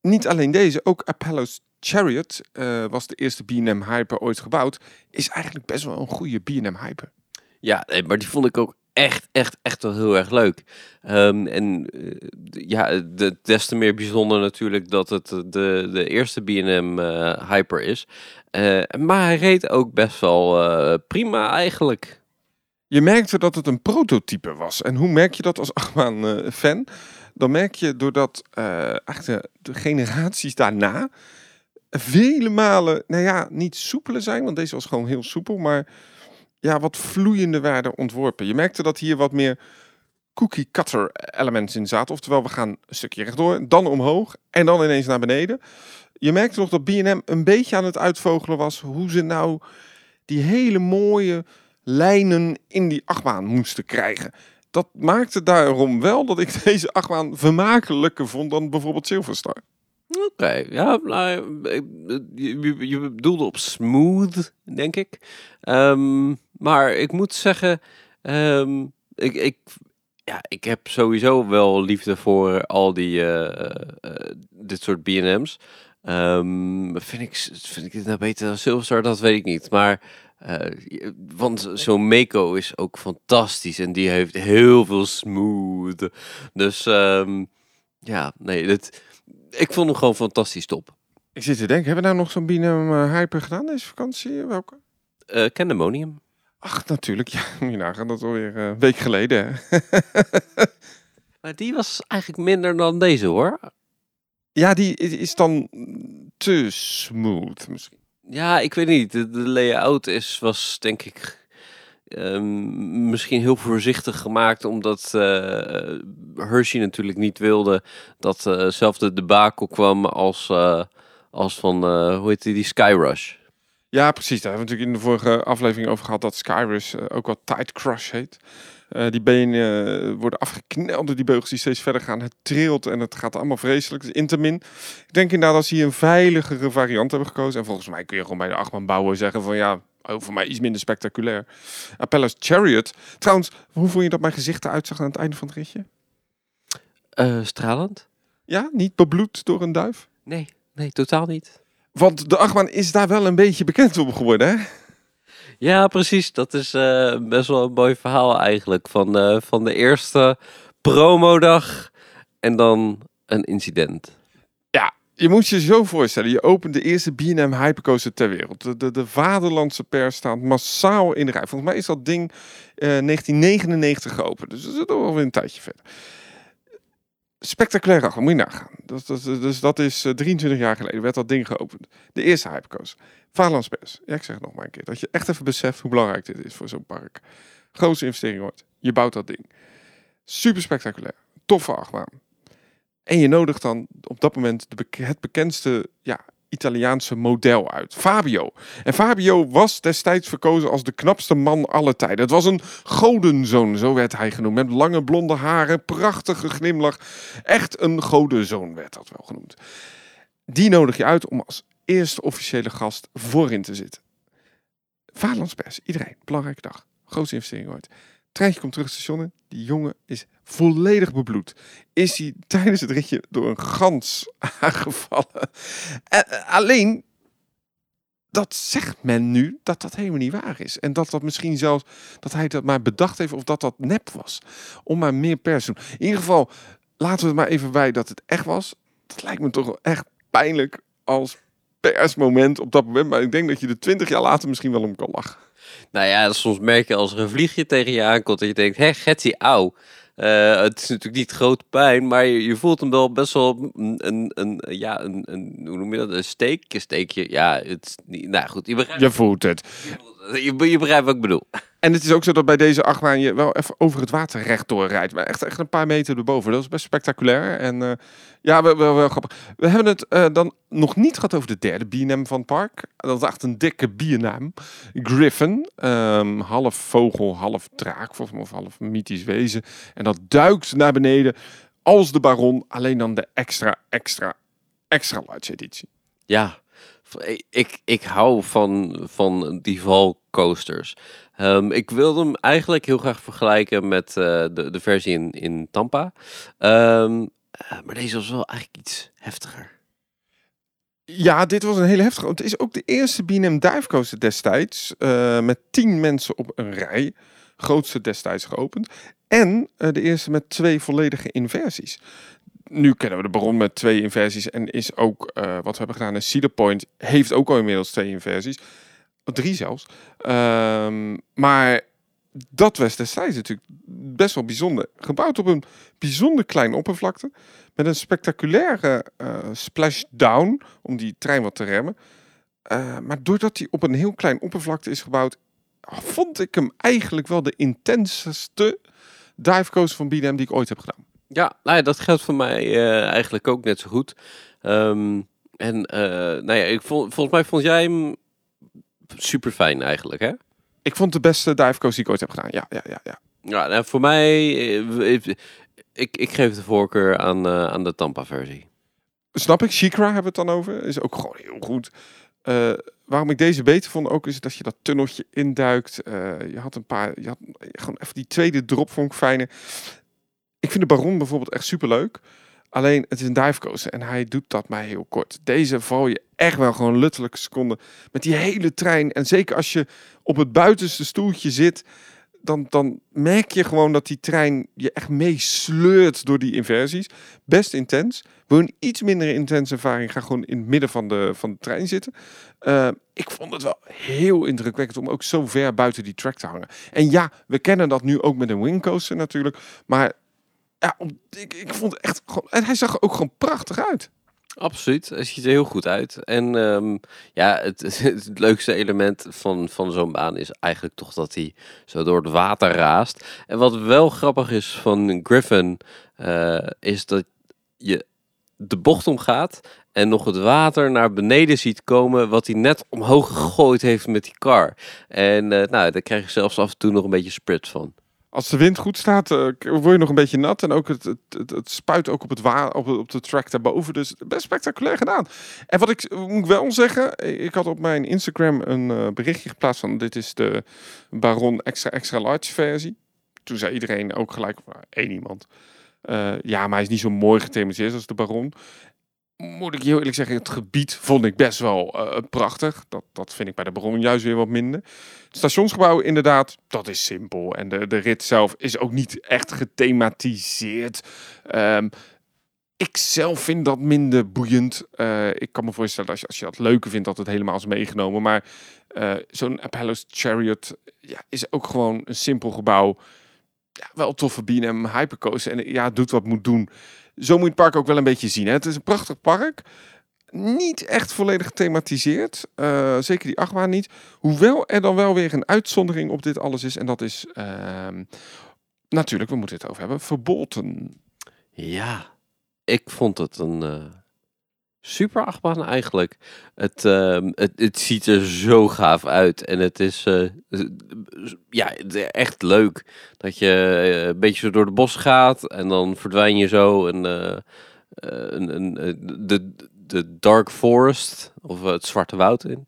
niet alleen deze, ook Apollo's Chariot uh, was de eerste B&M Hyper ooit gebouwd. Is eigenlijk best wel een goede B&M Hyper. Ja, maar die vond ik ook echt, echt, echt wel heel erg leuk. Um, en uh, ja, de, des te meer bijzonder natuurlijk dat het de, de eerste B&M uh, Hyper is. Uh, maar hij reed ook best wel prima eigenlijk. Je merkte dat het een prototype was. En hoe merk je dat als achtbaan-fan? Dan merk je doordat de, de generaties daarna vele malen, nou ja, niet soepeler zijn, want deze was gewoon heel soepel, maar ja, wat vloeiende werden ontworpen. Je merkte dat hier wat meer cookie cutter elements in zaten. Oftewel, we gaan een stukje rechtdoor, dan omhoog en dan ineens naar beneden. Je merkte nog dat B&M een beetje aan het uitvogelen was hoe ze nou die hele mooie lijnen in die achtbaan moesten krijgen. Dat maakte daarom wel dat ik deze achtbaan vermakelijker vond dan bijvoorbeeld Silverstar. Oké, ja, nou, je, je bedoelde op smooth, denk ik. Ehm, maar ik moet zeggen, um, ik, ik, ja, ik heb sowieso wel liefde voor al die, uh, uh, dit soort B&M's. Um, vind, ik, vind ik het nou beter dan Silverstar? Dat weet ik niet. Maar uh, want zo'n Meko is ook fantastisch en die heeft heel veel smooth. Dus um, ja, nee, dit, ik vond hem gewoon fantastisch top. Ik zit te denken, hebben we nou nog zo'n uh, Hyper gedaan deze vakantie? Welke? Uh, Candemonium. Ach, natuurlijk. Ja, moet je nagaan. Dat alweer een week geleden. maar die was eigenlijk minder dan deze hoor. Ja, die is dan te smooth misschien. Ja, ik weet niet. De, de layout is, was denk ik um, misschien heel voorzichtig gemaakt, omdat uh, Hershey natuurlijk niet wilde dat uh debakel kwam als, uh, als van, hoe heet die, die Skyrush. Ja, precies. Daar hebben we natuurlijk in de vorige aflevering over gehad dat Skyrush ook wel Tight Crush heet. Uh, die benen uh, worden afgekneld door die beugels die steeds verder gaan. Het trilt en het gaat allemaal vreselijk. Dus Intermin. Ik denk inderdaad dat ze hier een veiligere variant hebben gekozen. En volgens mij kun je gewoon bij de achtman bouwen zeggen van ja, oh, voor mij iets minder spectaculair. Apellas Chariot. Trouwens, hoe vond je dat mijn gezicht eruit zag aan het einde van het ritje? Stralend. Ja, niet bebloed door een duif? Nee, nee, totaal niet. Want de achtman is daar wel een beetje bekend op geworden, hè? Ja, precies. Dat is uh, best wel een mooi verhaal eigenlijk. Van, de, van de eerste promodag en dan een incident. Ja, je moet je zo voorstellen. Je opent de eerste B&M Hypercoaster ter wereld. De, de, de vaderlandse pers staat massaal in de rij. Volgens mij is dat ding uh, 1999 geopend. Dus dat is wel een tijdje verder. Spectaculair achter, moet je nagaan. Dat, dat, dus dat is 23 eh, jaar geleden werd dat ding geopend. De eerste Hypercoaster. Vaderlandspers. Ja, ik zeg het nog maar een keer. Dat je echt even beseft hoe belangrijk dit is voor zo'n park. Grootste investering wordt. Je bouwt dat ding. Super spectaculair. Toffe achtbaan. En je nodigt dan op dat moment de, het bekendste ja, Italiaanse model uit. Fabio. En Fabio was destijds verkozen als de knapste man aller tijden. Het was een godenzoon, zo werd hij genoemd. Met lange blonde haren, prachtige glimlach. Echt een godenzoon werd dat wel genoemd. Die nodig je uit om als eerste officiële gast voorin te zitten. Vaderlandspers, iedereen, belangrijke dag. Grootste investering ooit. Treintje komt terug het station. Die jongen is volledig bebloed. Is hij tijdens het ritje door een gans aangevallen. Uh, alleen, dat zegt men nu dat dat helemaal niet waar is. En dat dat misschien zelfs, dat hij dat maar bedacht heeft of dat dat nep was. Om maar meer pers te doen. In ieder geval, laten we het maar even bij dat het echt was. Dat lijkt me toch wel echt pijnlijk als persmoment op dat moment. Maar ik denk dat je er twintig jaar later misschien wel om kan lachen. Nou ja, soms merk je als er een vliegje tegen je aankomt dat je denkt, hé, Getty, auw. Uh, het is natuurlijk niet groot pijn, maar je, je, voelt hem wel best wel een, een, een, ja, een, een, hoe noem je dat, een steek, een steekje. Ja, het niet, nou goed. Je, begrijpt, je voelt het. Je, je, begrijpt wat ik bedoel. En het is ook zo dat bij deze achtbaan je wel even over het water rechtdoor rijdt. Maar echt, echt een paar meter erboven. Dat is best spectaculair. En uh, ja, wel, wel, wel, grappig. We hebben het uh, dan nog niet gehad over de derde biernaam van het park. Dat is echt een dikke biernaam. Griffin. Um, half vogel, half draak. Of half mythisch wezen. En dat duikt naar beneden als de baron. Alleen dan de extra, extra, extra large editie. Ja, ik, ik hou van, van die valcoasters. Um, ik wilde hem eigenlijk heel graag vergelijken met uh, de, de versie in, in Tampa. Um, uh, maar deze was wel eigenlijk iets heftiger. Ja, dit was een hele heftige. Het is ook de eerste B&M Divecoaster destijds. Uh, met tien mensen op een rij. Grootste destijds geopend. En de eerste met twee volledige inversies nu kennen we de Baron met twee inversies. En is ook uh, wat we hebben gedaan in Cedar Point. Heeft ook al inmiddels twee inversies. Drie zelfs. Um, maar dat was destijds natuurlijk best wel bijzonder. Gebouwd op een bijzonder kleine oppervlakte. Met een spectaculaire uh, splashdown om die trein wat te remmen. Uh, maar doordat hij op een heel klein oppervlakte is gebouwd, vond ik hem eigenlijk wel de intenseste divecoaster van BDM die ik ooit heb gedaan. Ja, nou ja, dat geldt voor mij uh, eigenlijk ook net zo goed. Um, en uh, nou ja, ik vond, volgens mij vond jij hem super fijn eigenlijk, hè? Ik vond de beste divecoaster die ik ooit heb gedaan. Ja, ja, ja. Ja, ja nou, voor mij, ik, ik geef de voorkeur aan, uh, aan de Tampa-versie. Snap ik. Shikra hebben we het dan over. Is ook gewoon heel goed. Uh, waarom ik deze beter vond ook is dat je dat tunneltje induikt. Uh, je had een paar, je had gewoon even die tweede drop vond ik fijne. Ik vind de Baron bijvoorbeeld echt super leuk. Alleen het is een divecoaster en hij doet dat mij heel kort. Deze val je echt wel gewoon luttelijke seconden met die hele trein. En zeker als je op het buitenste stoeltje zit, dan, dan merk je gewoon dat die trein je echt meesleurt door die inversies. Best intens. Wil een iets minder intense ervaring, ga gewoon in het midden van de, van de trein zitten. Uh, ik vond het wel heel indrukwekkend om ook zo ver buiten die track te hangen. En ja, we kennen dat nu ook met een wingcoaster natuurlijk. Maar ja, ik, ik vond het echt gewoon... En hij zag er ook gewoon prachtig uit. Absoluut, hij ziet er heel goed uit. En um, ja, het, het, leukste element van, van zo'n baan is eigenlijk toch dat hij zo door het water raast. En wat wel grappig is van Griffin, uh, is dat je de bocht omgaat en nog het water naar beneden ziet komen wat hij net omhoog gegooid heeft met die car. En uh, nou, daar krijg je zelfs af en toe nog een beetje sprit van. Als de wind goed staat, uh, word je nog een beetje nat. En ook het, het, het, spuit ook op, het wa op, op de track daarboven. Dus best spectaculair gedaan. En wat ik moet wel zeggen. Ik had op mijn Instagram een uh, berichtje geplaatst van... Dit is de Baron extra extra large versie. Toen zei iedereen ook gelijk... één iemand. Ja, maar hij is niet zo mooi gethematiseerd als de Baron moet ik heel eerlijk zeggen, het gebied vond ik best wel uh, prachtig. Dat, dat vind ik bij de Baron juist weer wat minder. Het stationsgebouw inderdaad, dat is simpel. En de, de rit zelf is ook niet echt gethematiseerd. Um, ik zelf vind dat minder boeiend. Uh, ik kan me voorstellen als je, als je dat leuker vindt dat het helemaal is meegenomen. Maar uh, zo'n Apollo's Chariot ja, is ook gewoon een simpel gebouw. Ja, wel toffe B&M hypercoaster. En ja, doet wat moet doen zo moet je het park ook wel een beetje zien. Hè? Het is een prachtig park. Niet echt volledig gethematiseerd. Uh, zeker die achtbaan niet. Hoewel er dan wel weer een uitzondering op dit alles is. En dat is uh, natuurlijk, we moeten het over hebben, verboten. Ja, ik vond het een uh, super achtbaan eigenlijk. Het, uh, het, het, ziet er zo gaaf uit. En het is uh, ja, echt leuk. Dat je uh, een beetje zo door de bos gaat. En dan verdwijn je zo een, een, een, de, de Dark Forest. Of het Zwarte Woud in.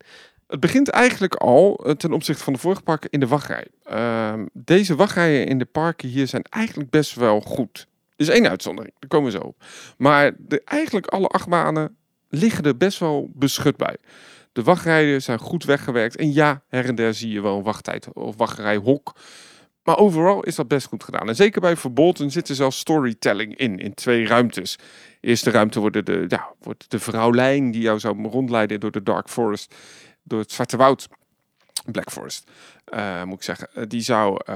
Het begint eigenlijk al ten opzichte van de vorige parken in de wachtrij. Ehm, deze wachtrijen in de parken hier zijn eigenlijk best wel goed. Is één uitzondering, daar komen we zo op. Maar de, eigenlijk alle achtbanen liggen er best wel beschut bij. De wachtrijden zijn goed weggewerkt. En ja, her en der zie je wel een wachttijd of wachrijhok. Maar overal is dat best goed gedaan. En zeker bij Verbolten zit er zelfs storytelling in, in twee ruimtes. Eerste ruimte wordt de, ja, wordt de vrouwlijn die jou zou rondleiden door de Dark Forest, door het Zwarte Woud. Black Forest, uh, moet ik zeggen. Uh, die zou, uh,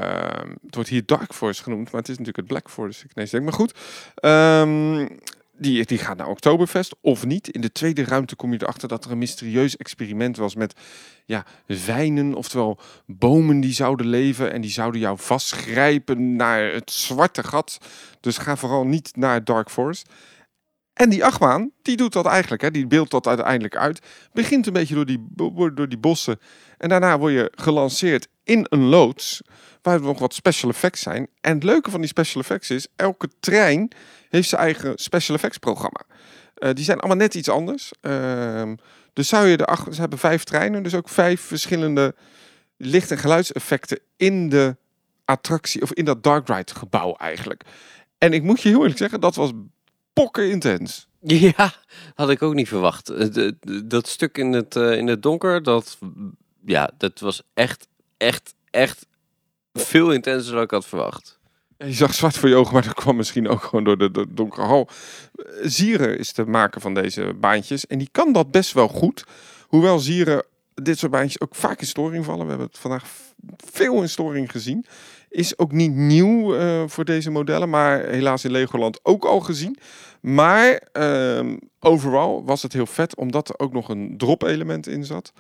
het wordt hier Dark Forest genoemd, maar het is natuurlijk het Black Forest. Ik denk maar goed. Um, die, die gaat naar Oktoberfest of niet. In de tweede ruimte kom je erachter dat er een mysterieus experiment was met ja, wijnen, oftewel bomen die zouden leven en die zouden jou vastgrijpen naar het zwarte gat. Dus ga vooral niet naar Dark Forest. En die achtbaan, die doet dat eigenlijk, hè, die beeldt dat uiteindelijk uit. Begint een beetje door die, door die bossen en daarna word je gelanceerd in een loods waar nog wat special effects zijn. En het leuke van die special effects is, elke trein heeft zijn eigen special effects programma. Uh, die zijn allemaal net iets anders. Uh, dus zou je de acht, ze hebben vijf treinen, dus ook vijf verschillende licht- en geluidseffecten in de attractie of in dat Dark Ride gebouw eigenlijk. En ik moet je heel eerlijk zeggen, dat was pokken intens. Ja, had ik ook niet verwacht. Dat stuk in het, uh, in het donker, dat, ja, dat was echt, echt, echt veel intenser dan ik had verwacht. Je zag zwart voor je ogen, maar dat kwam misschien ook gewoon door de, donkere hal. Zieren is de maker van deze baantjes en die kan dat best wel goed. Hoewel Zieren dit soort baantjes ook vaak in storing vallen. We hebben het vandaag veel in storing gezien. Is ook niet nieuw eh, voor deze modellen, maar helaas in Legoland ook al gezien. Maar ehm, overal was het heel vet, omdat er ook nog een drop element in zat.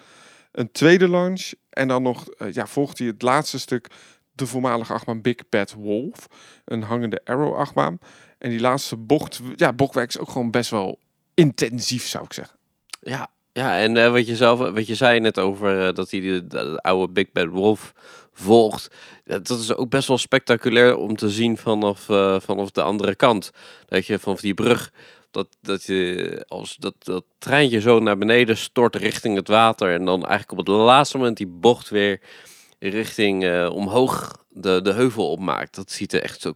Een tweede launch en dan nog, eh, ja, volgt hij het laatste stuk, de voormalige achtbaan Big Bad Wolf. Een hangende arrow achtbaan. En die laatste bocht, ja, bochtwerk is ook gewoon best wel intensief, zou ik zeggen. Ja, ja en eh, wat, je zelf, wat je zei net over eh, dat hij de, de oude Big Bad Wolf volgt. dat is ook best wel spectaculair om te zien vanaf, vanaf de andere kant. Dat je vanaf die brug, dat, dat je als dat, dat treintje zo naar beneden stort richting het water. En dan eigenlijk op het laatste moment die bocht weer richting eh, omhoog de, de heuvel opmaakt. Dat ziet er echt zo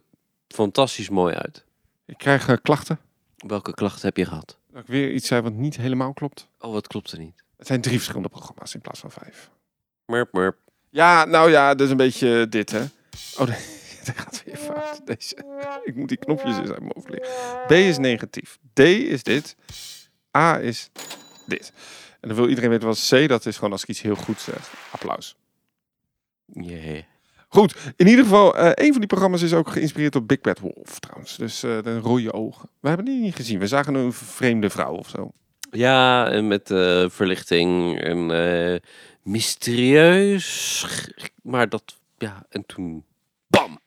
fantastisch mooi uit. Ik krijg eh, klachten. Welke klachten heb je gehad? Dat ik weer iets zei wat niet helemaal klopt. Oh, wat klopt er niet? Het zijn drie verschillende programma's in plaats van vijf. Merp, merp. Ja, nou ja, dat is een beetje dit, hè. Oh, nee, dat gaat weer fout. Deze. Ik moet die knopjes eens uit mijn hoofd leren. B is negatief. D is dit. A is dit. En dan wil iedereen weten wat C, dat is gewoon als ik iets heel goed zeg. Applaus. Yeah. Goed, in ieder geval, eh een van die programma's is ook geïnspireerd op Big Bad Wolf trouwens. Dus eh, de rode ogen. We hebben die niet gezien. We zagen een vreemde vrouw of zo. Ja, en met eh, verlichting en mysterieus. Maar dat, ja, en toen, bam!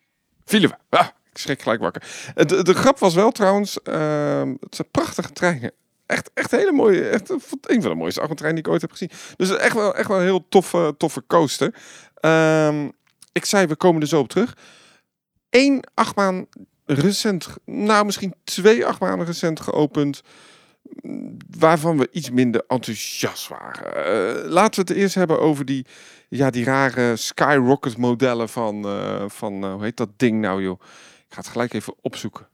Vielen we. Ah, ik schrik gelijk wakker. De, de grap was wel trouwens, ehm, het zijn prachtige treinen. Echt, echt hele mooie, echt een van de mooiste achtbaantreinen die ik ooit heb gezien. Dus echt wel, echt wel een heel toffe, toffe coaster. Ehm, ik zei, we komen er zo op terug. Eén achtbaan recent, nou misschien twee achtbanen recent geopend, waarvan we iets minder enthousiast waren. Eh, laten we het eerst hebben over die, ja, die rare Skyrocket modellen van, eh, van eh, hoe heet dat ding nou joh? Ik ga het gelijk even opzoeken.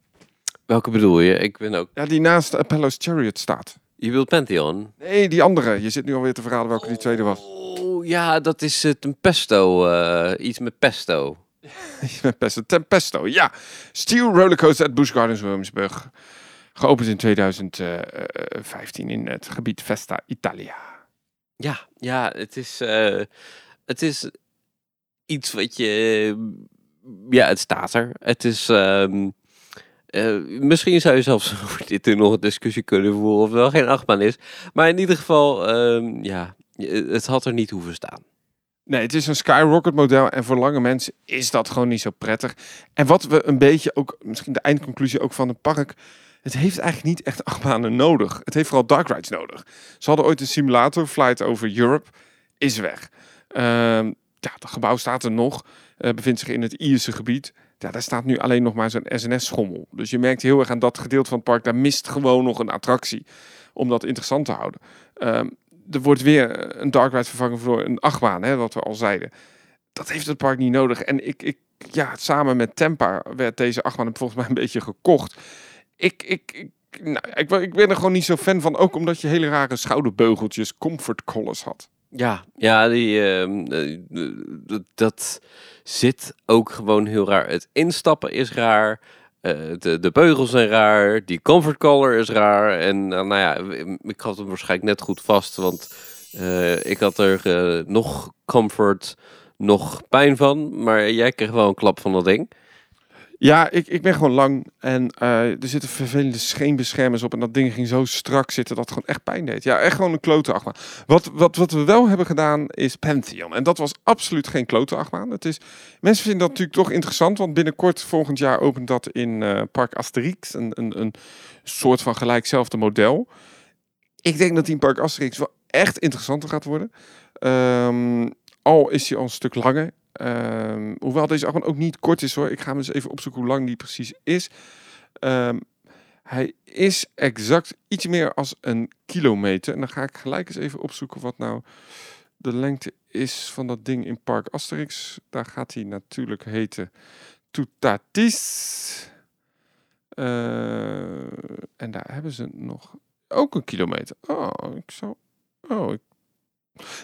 Welke bedoel je? Ik ben ook... Ja, die naast Apollo's Chariot staat. Je wilt Pantheon? Nee, die andere. Je zit nu alweer te verraden welke die tweede was. Oh, ja, dat is het een pesto. iets met pesto. Tempesto, Tempesto, ja. Steel Rollercoaster at Busch Gardens Williamsburg. Geopend in 2015 in het gebied Vesta Italia. Ja, ja, het is, eh, het is iets wat je... Ja, het staat er. Het is... ehm, eh, misschien zou je zelfs over dit er nog een discussie kunnen voeren of het wel geen achtbaan is. Maar in ieder geval, ehm, ja, het had er niet hoeven staan. Nee, het is een Skyrocket model en voor lange mensen is dat gewoon niet zo prettig. En wat we een beetje ook, misschien de eindconclusie ook van het park, het heeft eigenlijk niet echt achtbanen nodig. Het heeft vooral dark rides nodig. Ze hadden ooit een simulator, Flight over Europe, is weg. Ehm, ja, het gebouw staat er nog, eh, bevindt zich in het Ierse gebied. Ja, daar staat nu alleen nog maar zo'n SNS-schommel. Dus je merkt heel erg aan dat gedeelte van het park, daar mist gewoon nog een attractie om dat interessant te houden. Ehm, er wordt weer een dark ride vervangen voor een achtbaan, hè, wat we al zeiden. Dat heeft het park niet nodig. En ik, ik ja, samen met Tempa werd deze achtbaan volgens mij een beetje gekocht. Ik, ik, ik, nou, ik, ben- er gewoon niet zo fan van, ook omdat je hele rare schouderbeugeltjes, comfort collars had. Ja, ja die, ehm, eh, dat zit ook gewoon heel raar. Het instappen is raar. eh, de, de beugels zijn raar. Die comfort collar is raar. En eh, nou ja, ik had hem waarschijnlijk net goed vast. Want ik had er nog comfort, nog pijn van. Maar jij kreeg wel een klap van dat ding. Ja, ik, ik ben gewoon lang en eh, er zitten vervelende scheenbeschermers op en dat ding ging zo strak zitten dat het gewoon echt pijn deed. Ja, echt gewoon een klote achtbaan. Wat, wat, wat we wel hebben gedaan is Pantheon en dat was absoluut geen klote achtbaan. Het is, mensen vinden dat natuurlijk toch interessant, want binnenkort volgend jaar opent dat in eh, Park Asterix, een, een, een soort van gelijkzelfde model. Ik denk dat die in Park Asterix wel echt interessanter gaat worden. Ehm, al is hij al een stuk langer. Ehm, hoewel deze achtbaan ook niet kort is hoor. Ik ga hem eens even opzoeken hoe lang die precies is. Ehm, hij is exact iets meer als een kilometer. En dan ga ik gelijk eens even opzoeken wat nou de lengte is van dat ding in Park Asterix. Daar gaat hij natuurlijk heten Toutatis. Eh, en daar hebben ze nog ook een kilometer. Oh, ik zou... Oh, ik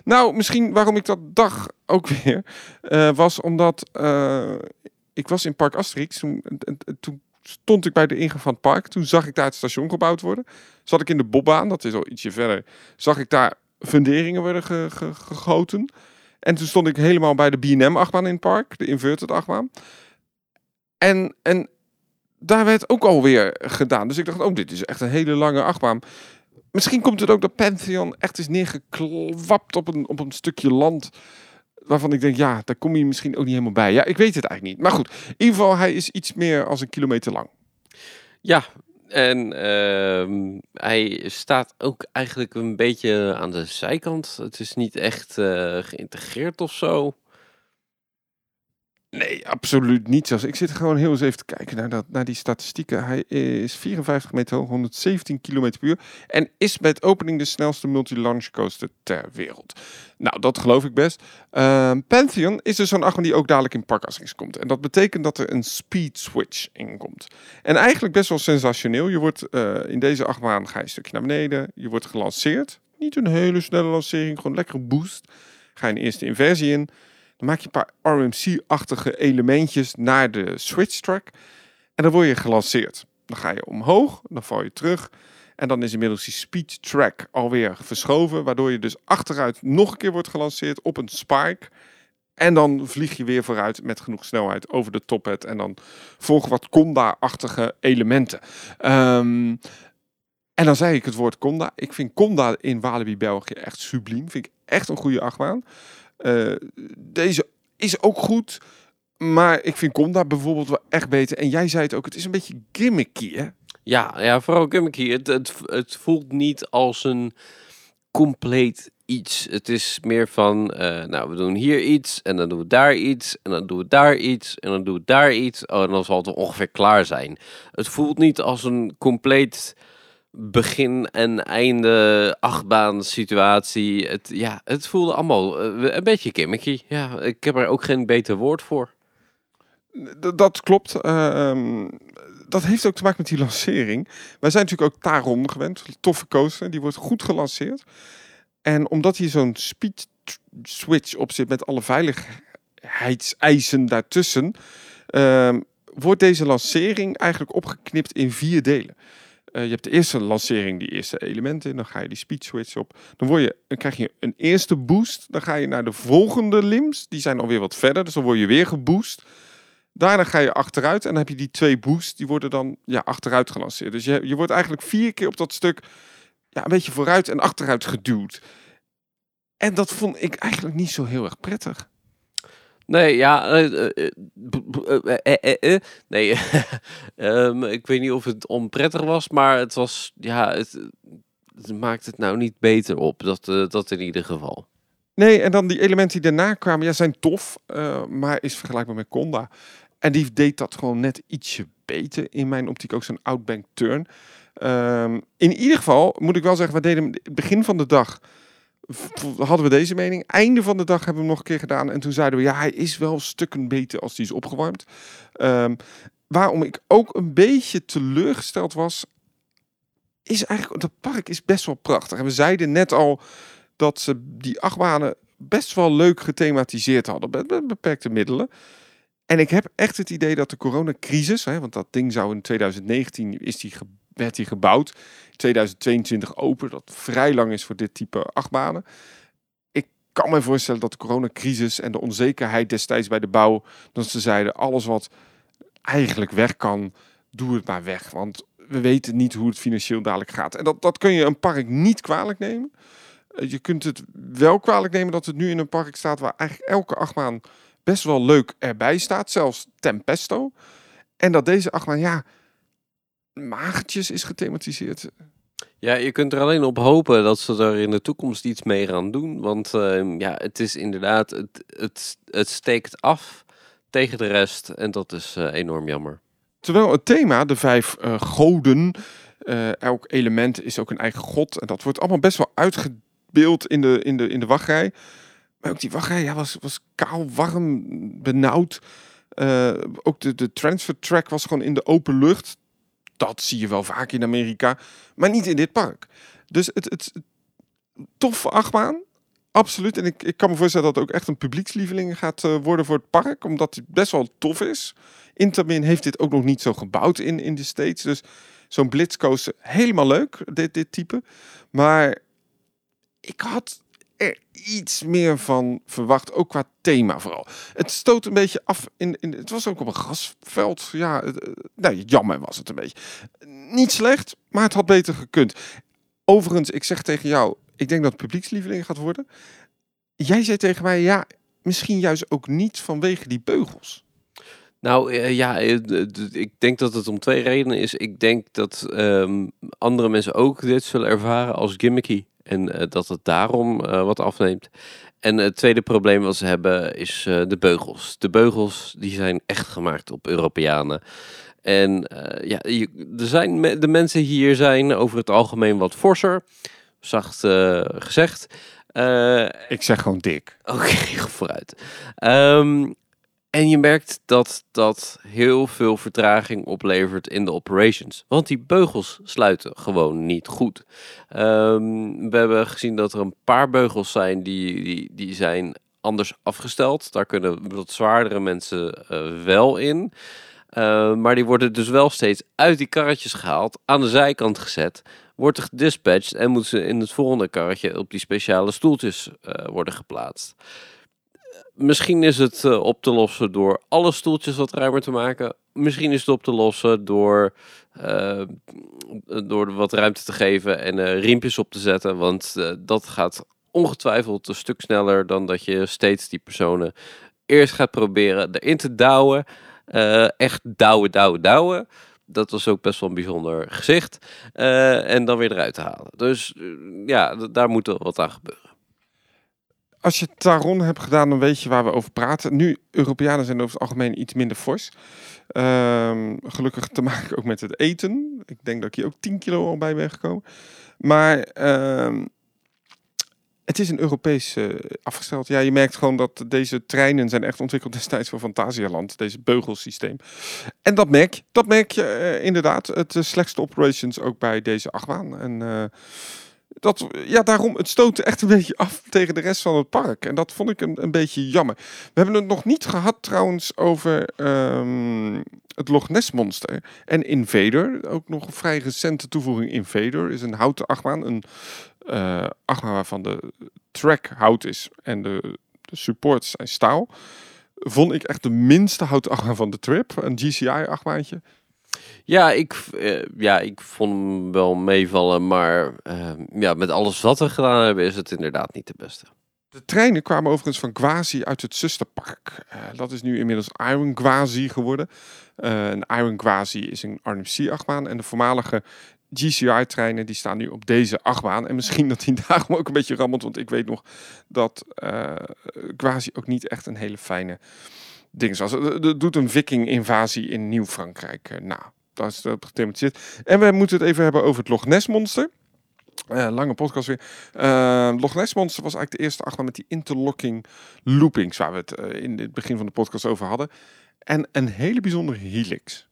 nou, misschien waarom ik dat dag ook weer eh, was omdat eh, ik was in Park Asterix. Toen, en- en- en toen stond ik bij de ingang van het park. Toen zag ik daar het station gebouwd worden. Zat ik in de Bobbaan, dat is al ietsje verder. Zag ik daar funderingen ge- gegoten. En toen stond ik helemaal bij de B&M achtbaan in het park, de inverted achtbaan. En, en daar werd ook alweer gedaan. Dus ik dacht, oh, dit is echt een hele lange achtbaan. Misschien komt het ook dat Pantheon echt is neergekwapt op een, op een stukje land. Waarvan ik denk, ja, daar kom je misschien ook niet helemaal bij. Ja, ik weet het eigenlijk niet. Maar goed, in ieder geval, hij is iets meer als een kilometer lang. Ja, en ehm, hij staat ook eigenlijk een beetje aan de zijkant. Het is niet echt eh, geïntegreerd of zo. Nee, absoluut niet. Zelfs. Ik zit gewoon heel eens even te kijken naar, dat, naar die statistieken. Hij is 54 meter hoog, 117 km per uur. En is met opening de snelste multi-launch coaster ter wereld. Nou, dat geloof ik best. Ehm, Pantheon is dus zo'n achtbaan die ook dadelijk in parkaffiches komt. En dat betekent dat er een speed switch in komt. En eigenlijk best wel sensationeel. Je wordt eh, in deze achtbaan ga je een stukje naar beneden. Je wordt gelanceerd. Niet een hele snelle lancering, gewoon lekker boost. Ga je een eerste inversie in. Dan maak je een paar RMC-achtige elementjes naar de switch track. En dan word je gelanceerd. Dan ga je omhoog, dan val je terug. En dan is inmiddels die speed track alweer verschoven. Waardoor je dus achteruit nog een keer wordt gelanceerd op een spike. En dan vlieg je weer vooruit met genoeg snelheid over de tophead. En dan volgen wat Conda-achtige elementen. Ehm, en dan zei ik het woord Conda. Ik vind Conda in Walibi België echt subliem. Vind ik echt een goede achtbaan. Eh, deze is ook goed. Maar ik vind Conda bijvoorbeeld wel echt beter. En jij zei het ook, het is een beetje gimmicky, hè? Ja, ja vooral Gimmicky. Het, het, het voelt niet als een compleet iets. Het is meer van, eh, nou, we doen hier iets en dan doen we daar iets en dan doen we daar iets en dan doen we daar iets. Oh, en dan zal het ongeveer klaar zijn. Het voelt niet als een compleet begin en einde achtbaan situatie. Het, ja, het voelde allemaal eh, een beetje gimmicky. Ja, ik heb er ook geen beter woord voor. Dat klopt. Eh, ehm, dat heeft ook te maken met die lancering. Wij zijn natuurlijk ook Taron gewend. Toffe coaster. Die wordt goed gelanceerd. En omdat hier zo'n speed switch op zit met alle veiligheidseisen daartussen, ehm, wordt deze lancering eigenlijk opgeknipt in vier delen. Eh, je hebt de eerste lancering, die eerste elementen. Dan ga je die speed switch op. Dan, word je, krijg je een eerste boost. Dan ga je naar de volgende limbs. Die zijn alweer wat verder. Dus dan word je weer geboost. Daarna ga je achteruit en dan heb je die twee boosts, die worden dan ja, achteruit gelanceerd. Dus je, je wordt eigenlijk vier keer op dat stuk ja, een beetje vooruit en achteruit geduwd. En dat vond ik eigenlijk niet zo heel erg prettig. Nee, ja. Nee, ik weet niet of het onprettig was, maar het was. Ja, het, maakt het nou niet beter op. Dat, eh, dat in ieder geval. Nee, en dan die elementen die daarna kwamen, ja, zijn tof, eh, maar is vergelijkbaar met Conda. En die deed dat gewoon net ietsje beter. In mijn optiek ook zo'n outbank turn. Ehm, in ieder geval moet ik wel zeggen, we deden het begin van de dag. Hadden we deze mening. Einde van de dag hebben we hem nog een keer gedaan. En toen zeiden we, ja, hij is wel stukken beter als die is opgewarmd. Ehm, waarom ik ook een beetje teleurgesteld was, is eigenlijk, dat park is best wel prachtig. En we zeiden net al dat ze die achtbanen best wel leuk gethematiseerd hadden met, beperkte middelen. En ik heb echt het idee dat de coronacrisis, hè, want dat ding zou in 2019 is die werd die gebouwd, 2022 open, dat vrij lang is voor dit type achtbanen. Ik kan me voorstellen dat de coronacrisis en de onzekerheid destijds bij de bouw, dat ze zeiden alles wat eigenlijk weg kan, doe het maar weg, want we weten niet hoe het financieel dadelijk gaat. En dat, dat kun je een park niet kwalijk nemen. Eh, Je kunt het wel kwalijk nemen dat het nu in een park staat waar eigenlijk elke achtbaan best wel leuk erbij staat. Zelfs Tempesto. En dat deze achtbaan, ja, magertjes is gethematiseerd. Ja, je kunt er alleen op hopen dat ze er in de toekomst iets mee gaan doen. Want ehm, ja, het is inderdaad, het, het, het steekt af tegen de rest. En dat is eh, enorm jammer. Terwijl het thema, de vijf eh, goden, eh, elk element is ook een eigen god. En dat wordt allemaal best wel uitgebeeld in de, in de, in de wachtrij. Maar ook die wachtrij ja, was, was kaal, warm, benauwd. Ook de, de transfer track was gewoon in de open lucht. Dat zie je wel vaak in Amerika, maar niet in dit park. Dus het, het, het toffe achtbaan, absoluut. En ik, ik kan me voorstellen dat het ook echt een publiekslieveling gaat eh, worden voor het park, omdat het best wel tof is. Intamin heeft dit ook nog niet zo gebouwd in, in de States. Dus zo'n blitzcoaster, helemaal leuk, dit, dit type. Maar ik had er iets meer van verwacht, ook qua thema vooral. Het stoot een beetje af in, in het was ook op een grasveld. Ja, eh, nee, jammer was het een beetje. Niet slecht, maar het had beter gekund. Overigens, ik zeg tegen jou, ik denk dat het publiekslieveling gaat worden. Jij zei tegen mij, ja, misschien juist ook niet vanwege die beugels. Nou eh, ja, eh, ik denk dat het om twee redenen is. Ik denk dat ehm, andere mensen ook dit zullen ervaren als gimmicky. En eh, dat het daarom eh, wat afneemt. En het tweede probleem wat ze hebben is eh, de beugels. De beugels die zijn echt gemaakt op Europeanen. En ja, je- er zijn, me- de mensen hier zijn over het algemeen wat forser. Zacht gezegd. Ik zeg gewoon dik. Oké, vooruit. Ehm, en je merkt dat dat heel veel vertraging oplevert in de operations. Want die beugels sluiten gewoon niet goed. Ehm, we hebben gezien dat er een paar beugels zijn die, die, die zijn anders afgesteld. Daar kunnen wat zwaardere mensen eh, wel in. Eh, maar die worden dus wel steeds uit die karretjes gehaald, aan de zijkant gezet, wordt gedispatcht en moeten ze in het volgende karretje op die speciale stoeltjes eh, worden geplaatst. Misschien is het eh, op te lossen door alle stoeltjes wat ruimer te maken. Misschien is het op te lossen door, eh, door wat ruimte te geven en eh, riempjes op te zetten. Want dat gaat ongetwijfeld een stuk sneller dan dat je steeds die personen eerst gaat proberen erin te douwen. Echt douwen, douwen, douwen. Dat was ook best wel een bijzonder gezicht. En dan weer eruit te halen. Dus ja, daar moet wel wat aan gebeuren. Als je Taron hebt gedaan, dan weet je waar we over praten. Nu, Europeanen zijn over het algemeen iets minder fors. Ehm, gelukkig te maken ook met het eten. Ik denk dat ik hier ook 10 kilo al bij ben gekomen. Maar ehm, het is een Europees eh, afgesteld. Ja, je merkt gewoon dat deze treinen zijn echt ontwikkeld destijds voor Fantasialand. Deze beugelsysteem. En dat merk. Dat merk je eh, inderdaad. Het eh, slechtste operations ook bij deze achtbaan. En dat, ja, daarom, het stootte echt een beetje af tegen de rest van het park. En dat vond ik een, een beetje jammer. We hebben het nog niet gehad trouwens over ehm, het Loch Ness Monster en Invader. Ook nog een vrij recente toevoeging. Invader is een houten achtbaan. Een eh achtbaan waarvan de track hout is en de, de supports zijn staal. Vond ik echt de minste houten achtbaan van de trip. Een GCI achtbaantje. Ja, ik, eh, ja, ik vond hem wel meevallen, maar eh, ja, met alles wat we gedaan hebben is het inderdaad niet de beste. De treinen kwamen overigens van Gwazi uit het zusterpark. Eh, dat is nu inmiddels Iron Gwazi geworden. Eh, een Iron Gwazi is een RMC-achtbaan. En de voormalige GCI-treinen die staan nu op deze achtbaan. En misschien dat hij daarom ook een beetje rammelt. Want ik weet nog dat eh Gwazi ook niet echt een hele fijne ding was. Er er doet een viking-invasie in Nieuw-Frankrijk eh, na. Dat is dat gethematiseerd. En we moeten het even hebben over het Loch Ness-monster. Eh, lange podcast weer. Eh, Loch Ness Monster was eigenlijk de eerste achtbaan met die interlocking loopings, waar we het eh, in het begin van de podcast over hadden. En een hele bijzondere helix.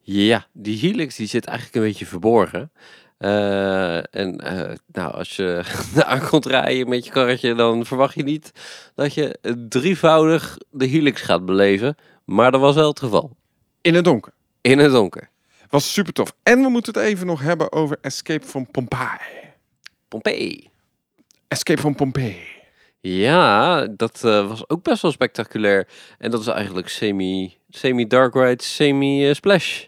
Ja, die helix die zit eigenlijk een beetje verborgen. Eh, en eh, nou, als je aan komt rijden met je karretje, dan verwacht je niet dat je drievoudig de helix gaat beleven. Maar dat was wel het geval. In het donker. In het donker. Was super tof. En we moeten het even nog hebben over Escape from Pompeii. Pompeii. Escape from Pompeii. Ja, dat eh, was ook best wel spectaculair. En dat is eigenlijk semi, semi dark ride, semi splash.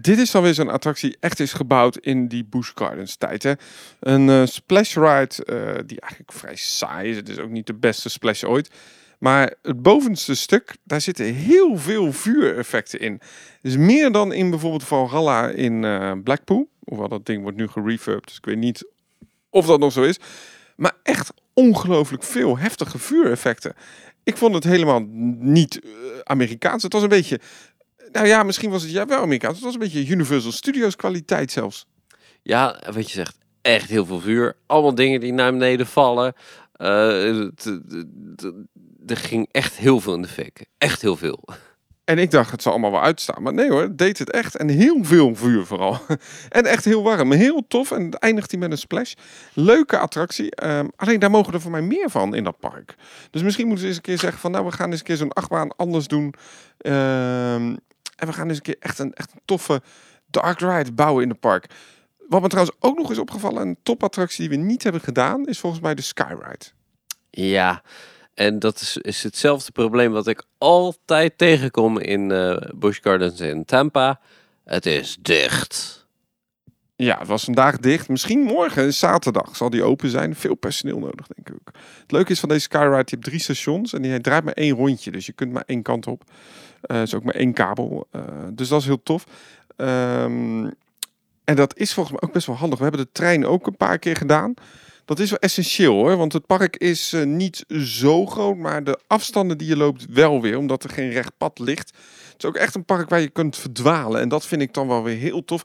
Dit is dan weer zo'n attractie echt is gebouwd in die Busch Gardens tijd. Hè? Een eh, splash ride eh, die eigenlijk vrij saai is. Het is ook niet de beste splash ooit. Maar het bovenste stuk, daar zitten heel veel vuureffecten in. Dus meer dan in bijvoorbeeld Valhalla in eh, Blackpool. Hoewel dat ding wordt nu gerefurbed, dus ik weet niet of dat nog zo is. Maar echt ongelooflijk veel heftige vuureffecten. Ik vond het helemaal niet Amerikaans. Het was een beetje nou ja, misschien was het ja, wel Amerikaans. Het was een beetje Universal Studios kwaliteit zelfs. Ja, wat je zegt, echt heel veel vuur. Allemaal dingen die naar beneden vallen. Eh, Er ging echt heel veel in de fik. Echt heel veel. En ik dacht, het zal allemaal wel uitstaan. Maar nee hoor, het deed het echt. En heel veel vuur vooral. en echt heel warm. Heel tof. En het eindigt hij met een splash. Leuke attractie. Ehm, alleen daar mogen er voor mij meer van in dat park. Dus misschien moeten ze eens een keer zeggen van... Nou, we gaan eens een keer zo'n achtbaan anders doen. Ehm, en we gaan eens een keer echt een, echt een toffe dark ride bouwen in het park. wat me trouwens ook nog is opgevallen, een topattractie die we niet hebben gedaan, is volgens mij de Skyride. Ja, en dat is, is hetzelfde probleem wat ik altijd tegenkom in uh, Busch Gardens in Tampa. Het is dicht. Ja, het was vandaag dicht. Misschien morgen, zaterdag, zal die open zijn. Veel personeel nodig, denk ik ook. Het leuke is van deze Skyride, je hebt drie stations en die draait maar één rondje. Dus je kunt maar één kant op. Uh, is ook maar één kabel. Uh, dus dat is heel tof. Um, en dat is volgens mij ook best wel handig. We hebben de trein ook een paar keer gedaan. Dat is wel essentieel hoor, want het park is uh, niet zo groot, maar de afstanden die je loopt wel weer, omdat er geen recht pad ligt. Het is ook echt een park waar je kunt verdwalen en dat vind ik dan wel weer heel tof.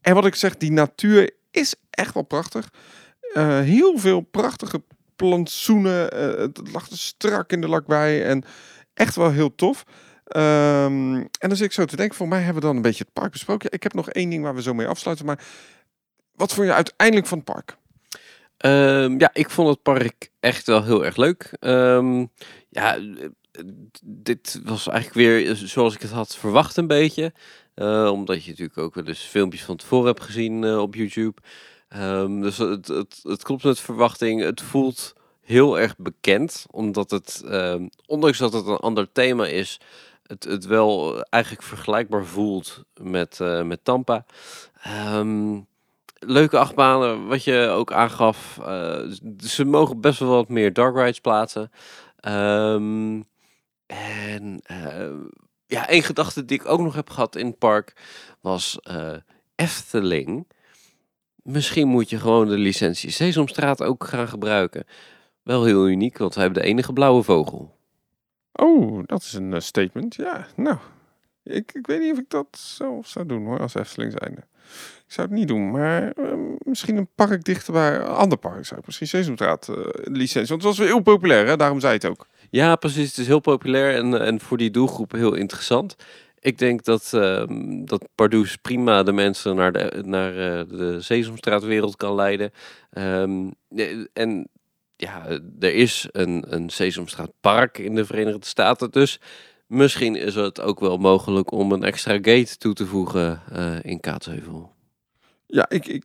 En wat ik zeg, die natuur is echt wel prachtig. Uh, heel veel prachtige plantsoenen. Uh, het lag strak in de lak bij. En echt wel heel tof. Um, en dan zit ik zo te denken, voor mij hebben we dan een beetje het park besproken. Ik heb nog één ding waar we zo mee afsluiten. Maar wat vond je uiteindelijk van het park? Um, ja, ik vond het park echt wel heel erg leuk. Um, ja, dit was eigenlijk weer zoals ik het had verwacht een beetje. Uh, omdat je natuurlijk ook wel eens filmpjes van tevoren hebt gezien uh, op YouTube. Um, dus het, het, het klopt met verwachting. Het voelt heel erg bekend. Omdat het, um, ondanks dat het een ander thema is, het, het wel eigenlijk vergelijkbaar voelt met, uh, met Tampa. Um, leuke achtbanen, wat je ook aangaf. ze mogen best wel wat meer dark rides plaatsen. En ja, één gedachte die ik ook nog heb gehad in het park was uh, Efteling. Misschien moet je gewoon de licentie Sesamstraat ook gaan gebruiken. Wel heel uniek, want we hebben de enige blauwe vogel. Oh, dat is een uh, statement. Ja, nou, ik, ik weet niet of ik dat zelf zou doen hoor, als Efteling zijnde. Ik zou het niet doen, maar uh, misschien een park dichter bij een ander park zou ik misschien Sesamstraat uh, licentie. Want het was weer heel populair, hè? daarom zei het ook. Ja, precies. Het is heel populair en, en voor die doelgroep heel interessant. Ik denk dat, uh, dat Pardoes prima de mensen naar de, naar, uh, de Sesamstraatwereld kan leiden. Um, en ja, er is een, een Sesamstraatpark in de Verenigde Staten. Dus misschien is het ook wel mogelijk om een extra gate toe te voegen uh, in Kaatsheuvel. Ja, ik,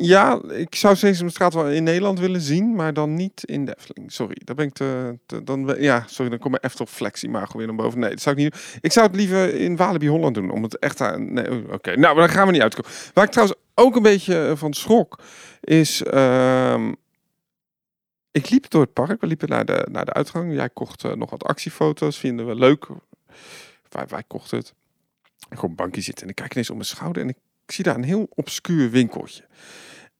ja, ik zou Sesamstraat wel in Nederland willen zien, maar dan niet in de Efteling. Sorry, daar ben ik te, te dan, ja, sorry, dan kom mijn Flexie maar weer naar boven. Nee, dat zou ik niet Ik zou het liever in Walibi Holland doen, om het echt aan... Nee, oké, nou, dan gaan we niet uitkomen. Waar ik trouwens ook een beetje van schrok, is... Uh, ik liep door het park, we liepen naar de, naar de uitgang. Jij kocht uh, nog wat actiefoto's, vinden we leuk. Wij, wij kochten het. Ik op een bankje zitten en ik kijk ineens op mijn schouder en ik zie daar een heel obscuur winkeltje.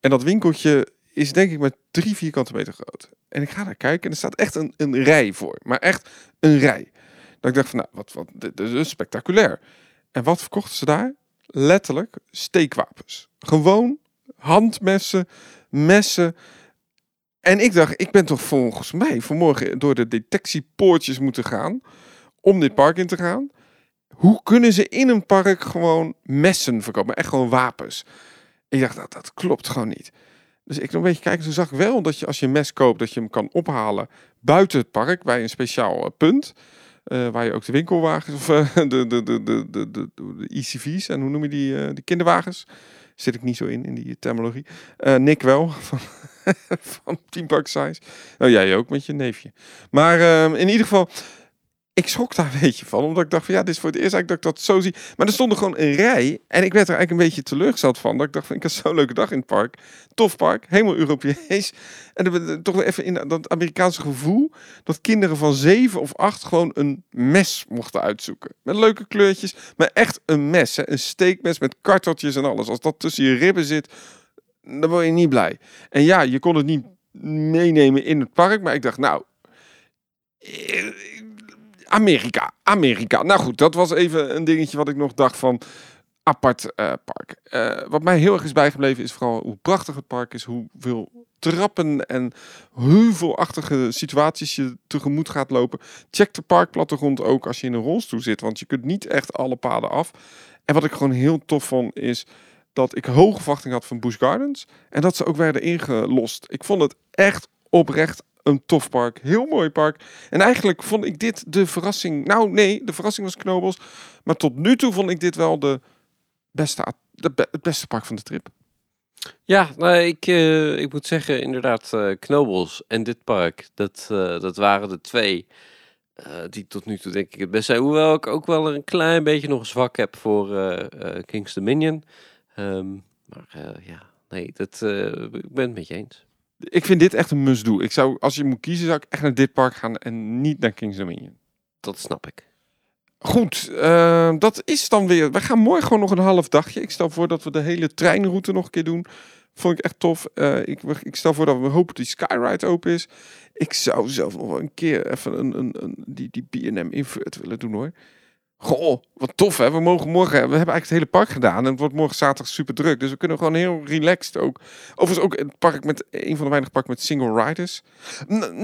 En dat winkeltje is denk ik maar drie vierkante meter groot. En ik ga daar kijken en er staat echt een, een rij voor. Maar echt een rij. Dat ik dacht van, nou, wat, wat, dit is spectaculair. En wat verkochten ze daar? Letterlijk steekwapens. Gewoon handmessen, messen. En ik dacht, ik ben toch volgens mij vanmorgen door de detectiepoortjes moeten gaan om dit park in te gaan. Hoe kunnen ze in een park gewoon messen verkopen? Echt gewoon wapens. Ik dacht, dat, dat klopt gewoon niet. Dus ik nog een beetje kijken. Toen zag ik wel dat je als je een mes koopt, dat je hem kan ophalen buiten het park bij een speciaal uh, punt. Uh, waar je ook de winkelwagens of uh, de, de, de, de, de, de, de ECV's en hoe noem je die, uh, die kinderwagens? Zit ik niet zo in, in die terminologie. Nick wel, van, van Team Park. Nou, jij ook met je neefje. Maar ehm, in ieder geval, ik schrok daar een beetje van. Omdat ik dacht van ja, dit is voor het eerst eigenlijk dat ik dat zo zie. Maar er stond er gewoon een rij. En ik werd er eigenlijk een beetje teleurgesteld van. Dat ik dacht van ik had zo'n leuke dag in het park. Tof park, helemaal Europees. En dan toch even in dat Amerikaanse gevoel. Dat kinderen van zeven of acht gewoon een mes mochten uitzoeken. Met leuke kleurtjes. Maar echt een mes. Een steekmes met karteltjes en alles. Als dat tussen je ribben zit, dan word je niet blij. En ja, je kon het niet meenemen in het park. Maar ik dacht nou Amerika, Amerika. Nou goed, dat was even een dingetje wat ik nog dacht van apart uh, park. Uh, wat mij heel erg is bijgebleven is vooral hoe prachtig het park is, hoeveel trappen en heuvelachtige situaties je tegemoet gaat lopen. Check de parkplattegrond ook als je in een rolstoel zit, want je kunt niet echt alle paden af. En wat ik gewoon heel tof vond is dat ik hoge verwachting had van Busch Gardens en dat ze ook werden ingelost. Ik vond het echt oprecht een tof park. Heel mooi park. En eigenlijk vond ik dit de verrassing. Nou, nee, de verrassing was Knobels. Maar tot nu toe vond ik dit wel de beste, het beste park van de trip. Ja, nou, ik, eh, ik moet zeggen, inderdaad, eh Knobels en dit park, dat, eh, dat waren de twee die tot nu toe denk ik het best zijn. Hoewel ik ook wel een klein beetje nog zwak heb voor King's Dominion. Ehm, maar ja, nee, dat, ik ben het met je eens. Ik vind dit echt een must-do. Ik zou, als je moet kiezen, zou ik echt naar dit park gaan en niet naar Kings Dominion. Dat snap ik. Goed, eh, dat is dan weer. We gaan morgen gewoon nog een half dagje. Ik stel voor dat we de hele treinroute nog een keer doen. Vond ik echt tof. Eh, ik, ik stel voor dat we hopen dat die Skyride open is. Ik zou zelf nog wel een keer even een, een, een, die, die B&M invert willen doen hoor. Goh, wat tof hè. We mogen morgen, we hebben eigenlijk het hele park gedaan. En het wordt morgen zaterdag super druk. Dus we kunnen gewoon heel relaxed ook. Overigens ook het park met, een van de weinige parken met single riders.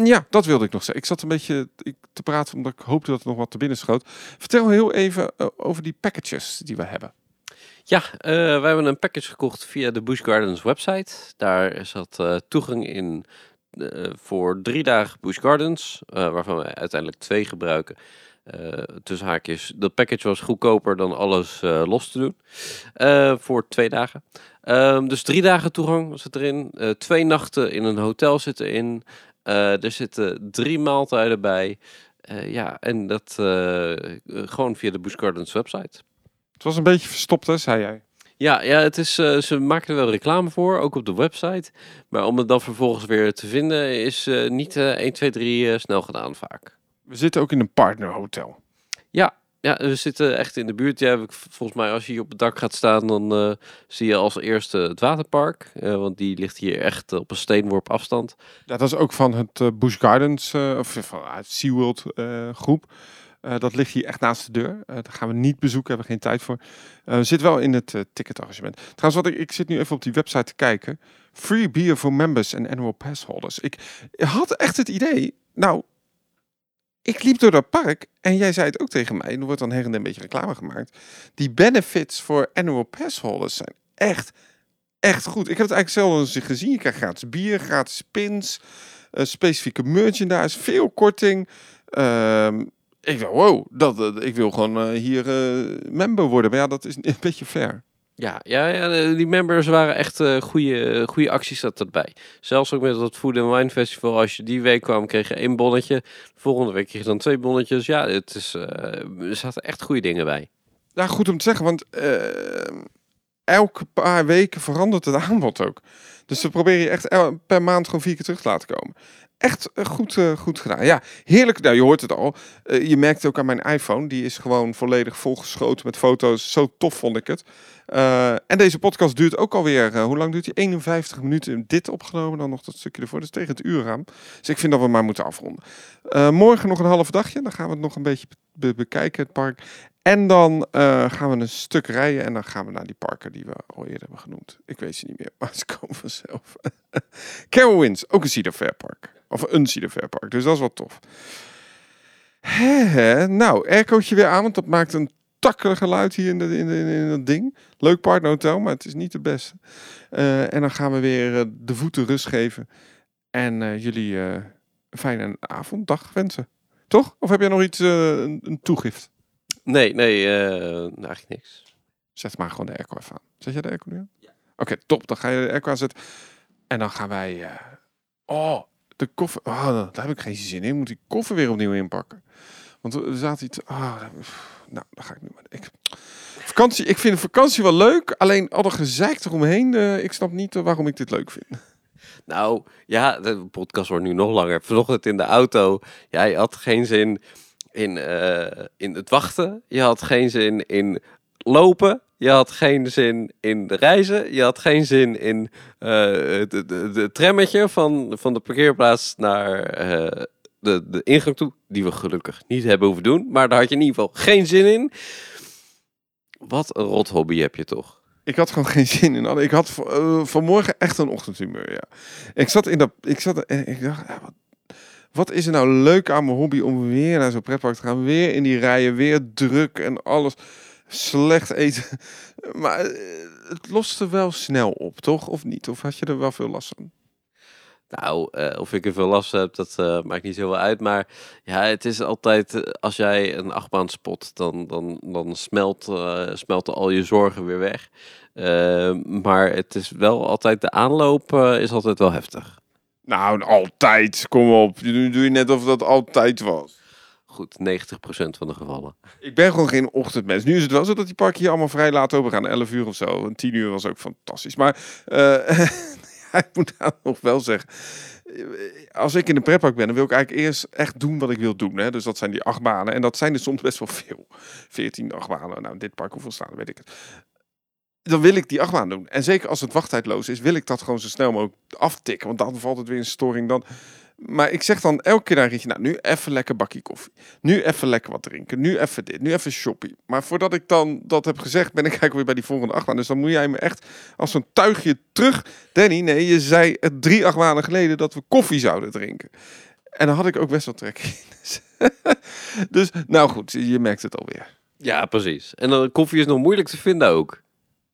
Ja, dat wilde ik nog zeggen. Ik zat een beetje te praten omdat ik hoopte dat er nog wat te binnen schoot. Vertel heel even eh, over die packages die we hebben. Ja, eh, wij hebben een package gekocht via de Busch Gardens website. Daar zat eh, toegang in voor drie dagen Busch Gardens, waarvan wij uiteindelijk twee gebruiken. Eh tussen haakjes, dat package was goedkoper dan alles eh, los te doen. Eh, voor twee dagen. Ehm, dus drie dagen toegang zit erin. Twee nachten in een hotel zitten in. Er zitten drie maaltijden bij. Ja, en dat gewoon via de Busch Gardens website. Het was een beetje verstopt hè, zei jij. Ja, ja het is, ze maken er wel reclame voor, ook op de website. Maar om het dan vervolgens weer te vinden, is eh, niet eh 1, 2, 3 eh, snel gedaan vaak. We zitten ook in een partnerhotel. Ja, we zitten echt in de buurt. Ja, volgens mij als je hier op het dak gaat staan, dan eh, zie je als eerste het waterpark. Eh, want die ligt hier echt op een steenworp afstand. Ja, dat is ook van het eh, Busch Gardens, of vanuit SeaWorld eh, groep. Dat ligt hier echt naast de deur. Daar gaan we niet bezoeken, hebben we geen tijd voor. We zitten wel in het ticketarrangement. Trouwens, wat ik, ik zit nu even op die website te kijken. Free beer for members en annual pass holders. Ik had echt het idee, nou, ik liep door dat park en jij zei het ook tegen mij. Er wordt dan her en een beetje reclame gemaakt. Die benefits voor annual pass holders zijn echt, echt goed. Ik heb het eigenlijk zelf gezien. Je krijgt gratis bier, gratis pins, eh, specifieke merchandise, veel korting. Ehm, ik dacht, wow, dat, dat- ik wil gewoon eh, hier eh, member worden. Maar ja, dat is een beetje fair. Ja, ja, ja die members waren echt eh goede, goede acties zat erbij. Zelfs ook met dat Food and Wine Festival. Als je die week kwam, kreeg je één bonnetje. Volgende week kreeg je dan twee bonnetjes. Ja, het is, eh, er zaten echt goede dingen bij. Ja, goed om te zeggen, want eh, elke paar weken verandert het aanbod ook. Dus we proberen je echt per maand gewoon vier keer terug te laten komen. Echt eh, goed, eh, goed gedaan. Ja, heerlijk. Nou, je hoort het al. Eh, je merkt het ook aan mijn iPhone. Die is gewoon volledig volgeschoten met foto's. Zo tof vond ik het. En deze podcast duurt ook alweer, hoe lang duurt die? 51 minuten. Dit opgenomen, dan nog dat stukje ervoor. Dus tegen het uur. Dus ik vind dat we maar moeten afronden. Morgen nog een half dagje. Dan gaan we het nog een beetje be- bekijken, het park. En dan eh, gaan we een stuk rijden en dan gaan we naar die parken die we al eerder hebben genoemd. Ik weet ze niet meer, maar ze komen vanzelf. Carowinds, ook een Cedar Fair park. Of een Cedar Fair park, dus dat is wel tof. Nou, aircootje weer aan, want dat maakt een takkelig geluid hier in, de, in, de, in dat ding. Leuk partnerhotel, maar het is niet de beste. Eh, en dan gaan we weer eh, de voeten rust geven. En jullie een fijne avond, dag wensen. Toch? Of heb jij nog iets, een, een toegift? Nee, nee, eh, nou, eigenlijk niks. Zet maar gewoon de airco even aan. Zet jij de airco nu aan? Oké, top. Dan ga je de airco aanzetten. En dan gaan wij... eh, Oh, de koffer... Oh, daar heb ik geen zin in. Ik moet die koffer weer opnieuw inpakken. Want er zaten iets... Ah, daar- nou, dan ga ik nu maar... Ik... Vakantie, ik vind vakantie wel leuk. Alleen al dat gezeik eromheen. eh, ik snap niet waarom ik dit leuk vind. Nou, ja, de podcast wordt nu nog langer. Vanochtend in de auto. Ja, je had geen zin in, eh, in het wachten. Je had geen zin in lopen. Je had geen zin in de reizen. Je had geen zin in eh de, de trammetje van, van de parkeerplaats naar eh, de, de ingang toe. Die we gelukkig niet hebben hoeven doen. Maar daar had je in ieder geval geen zin in. Wat een rot hobby heb je toch? Ik had gewoon geen zin in. Ik had vanmorgen echt een ochtendhumeur, ja. Ik zat in dat... Ik zat en ik dacht, ja, wat, wat is er nou leuk aan mijn hobby om weer naar zo'n pretpark te gaan? Weer in die rijen, weer druk en alles. Slecht eten. Maar eh, het loste wel snel op, toch? Of niet? Of had je er wel veel last van? Nou, eh, of ik er veel last heb, dat eh, maakt niet zoveel uit. Maar ja, het is altijd, als jij een achtbaan spot, dan, dan, dan smelt, smelten al je zorgen weer weg. Maar het is wel altijd, de aanloop is altijd wel heftig. Nou, altijd. Kom op. Nu doe je net of dat altijd was. Goed, 90% van de gevallen. Ik ben gewoon geen ochtendmens. Nu is het wel zo dat die parken hier allemaal vrij laat open gaan. 11 uur of zo. En 10 uur was ook fantastisch. Maar eh, ik moet nou nog wel zeggen. Als ik in de pretpark ben, dan wil ik eigenlijk eerst echt doen wat ik wil doen. Hè? Dus dat zijn die acht banen. En dat zijn er soms best wel veel. 14 achtbanen. Nou, in dit park hoeveel staan, weet ik het. Dan wil ik die achtbaan doen. En zeker als het wachttijdloos is, wil ik dat gewoon zo snel mogelijk aftikken. Want dan valt het weer in storing. Dan... Maar ik zeg dan elke keer naar Rietje, nou, nu even lekker bakkie koffie. Nu even lekker wat drinken. Nu even dit. Nu even shopping. Maar voordat ik dan dat heb gezegd, ben ik eigenlijk weer bij die volgende achtbaan. Dus dan moet jij me echt als een tuigje terug. Danny, nee, je zei het drie acht maanden geleden dat we koffie zouden drinken. En dan had ik ook best wel trek in. dus, nou goed, je merkt het alweer. Ja, precies. En dan koffie is nog moeilijk te vinden ook.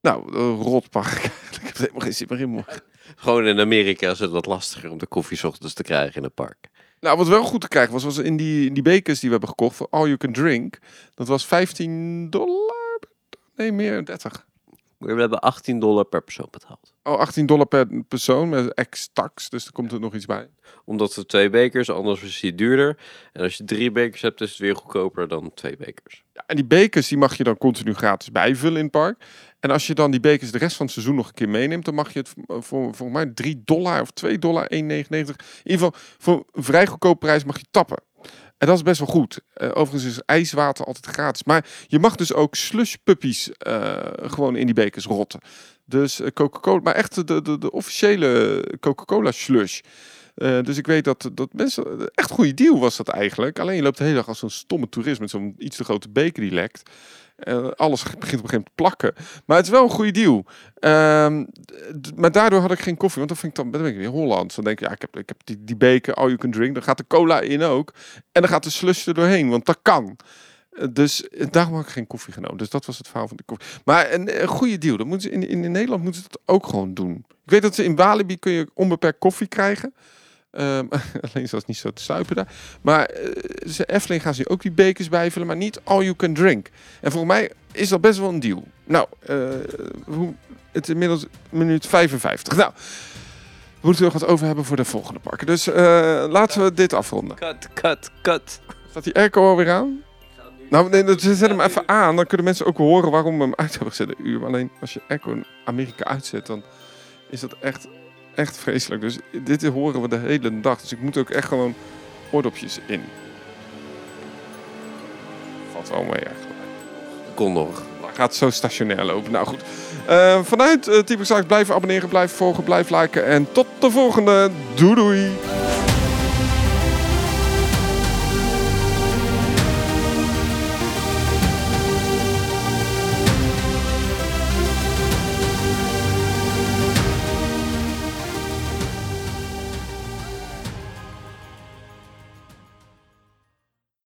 Nou, uh, rotpark eigenlijk. Ik heb er helemaal geen zin meer in. morgen. Gewoon in Amerika is het wat lastiger om de koffie 's ochtends te krijgen in het park. Nou, wat wel goed te krijgen was, was in die, in die bekers die we hebben gekocht voor All You Can Drink. Dat was 15 dollar. Nee, meer 30. We hebben 18 dollar per persoon betaald. Oh, 18 dollar per persoon met ex-tax. Dus er komt er nog iets bij. Omdat we twee bekers, anders is die duurder. En als je drie bekers hebt, is het weer goedkoper dan twee bekers. Ja, en die bekers die mag je dan continu gratis bijvullen in het park. En als je dan die bekers de rest van het seizoen nog een keer meeneemt, dan mag je het voor, voor, voor mij 3 dollar of 2 dollar, 1,99. In ieder geval voor een vrij goedkoop prijs mag je tappen. En dat is best wel goed. Eh, overigens is ijswater altijd gratis. Maar je mag dus ook slush puppies eh, gewoon in die bekers rotten. Dus eh, Coca-Cola, maar echt de, de, de officiële Coca-Cola slush. Dus ik weet dat, dat mensen... Echt een goede deal was dat eigenlijk. Alleen je loopt de hele dag als zo'n stomme toerist met zo'n iets te grote beker die lekt. Eh, alles begint op een gegeven moment te plakken. Maar het is wel een goede deal. Ehm, maar daardoor had ik geen koffie. Want dan, vind ik dan, ben ik weer Holland. Dan denk ik, ja, ik heb, ik heb die, die beker, all you can drink. Dan gaat de cola in ook. En dan gaat de slush er doorheen. Want dat kan. Eh, Dus eh, daarom had ik geen koffie genomen. Dus dat was het verhaal van de koffie. Maar een, een goede deal. Dat moeten ze in, in, in Nederland moeten ze dat ook gewoon doen. Ik weet dat ze in Walibi kun je onbeperkt koffie krijgen. Ehm, alleen is dat niet zo te suipen daar. Maar eh, ze Efteling gaan ze ook die bekers bijvullen, maar niet all you can drink. En volgens mij is dat best wel een deal. Nou, eh, hoe, het is inmiddels minuut 55. Nou, we moeten er nog wat over hebben voor de volgende parken. Dus eh, laten we dit afronden. Cut, cut, cut. Staat die airco alweer aan? Nou, nee, dat- zet hem even aan. Dan kunnen mensen ook horen waarom we hem uit hebben gezet een uur. Maar alleen als je airco in Amerika uitzet, dan is dat echt, echt vreselijk. Dus dit horen we de hele dag. Dus ik moet ook echt gewoon oordopjes in. Valt wel mee eigenlijk. Kon nog. Gaat zo stationair lopen. Nou goed. Eh, vanuit uh, Zaak blijven abonneren, blijven volgen, blijven liken. En tot de volgende. Doei doei.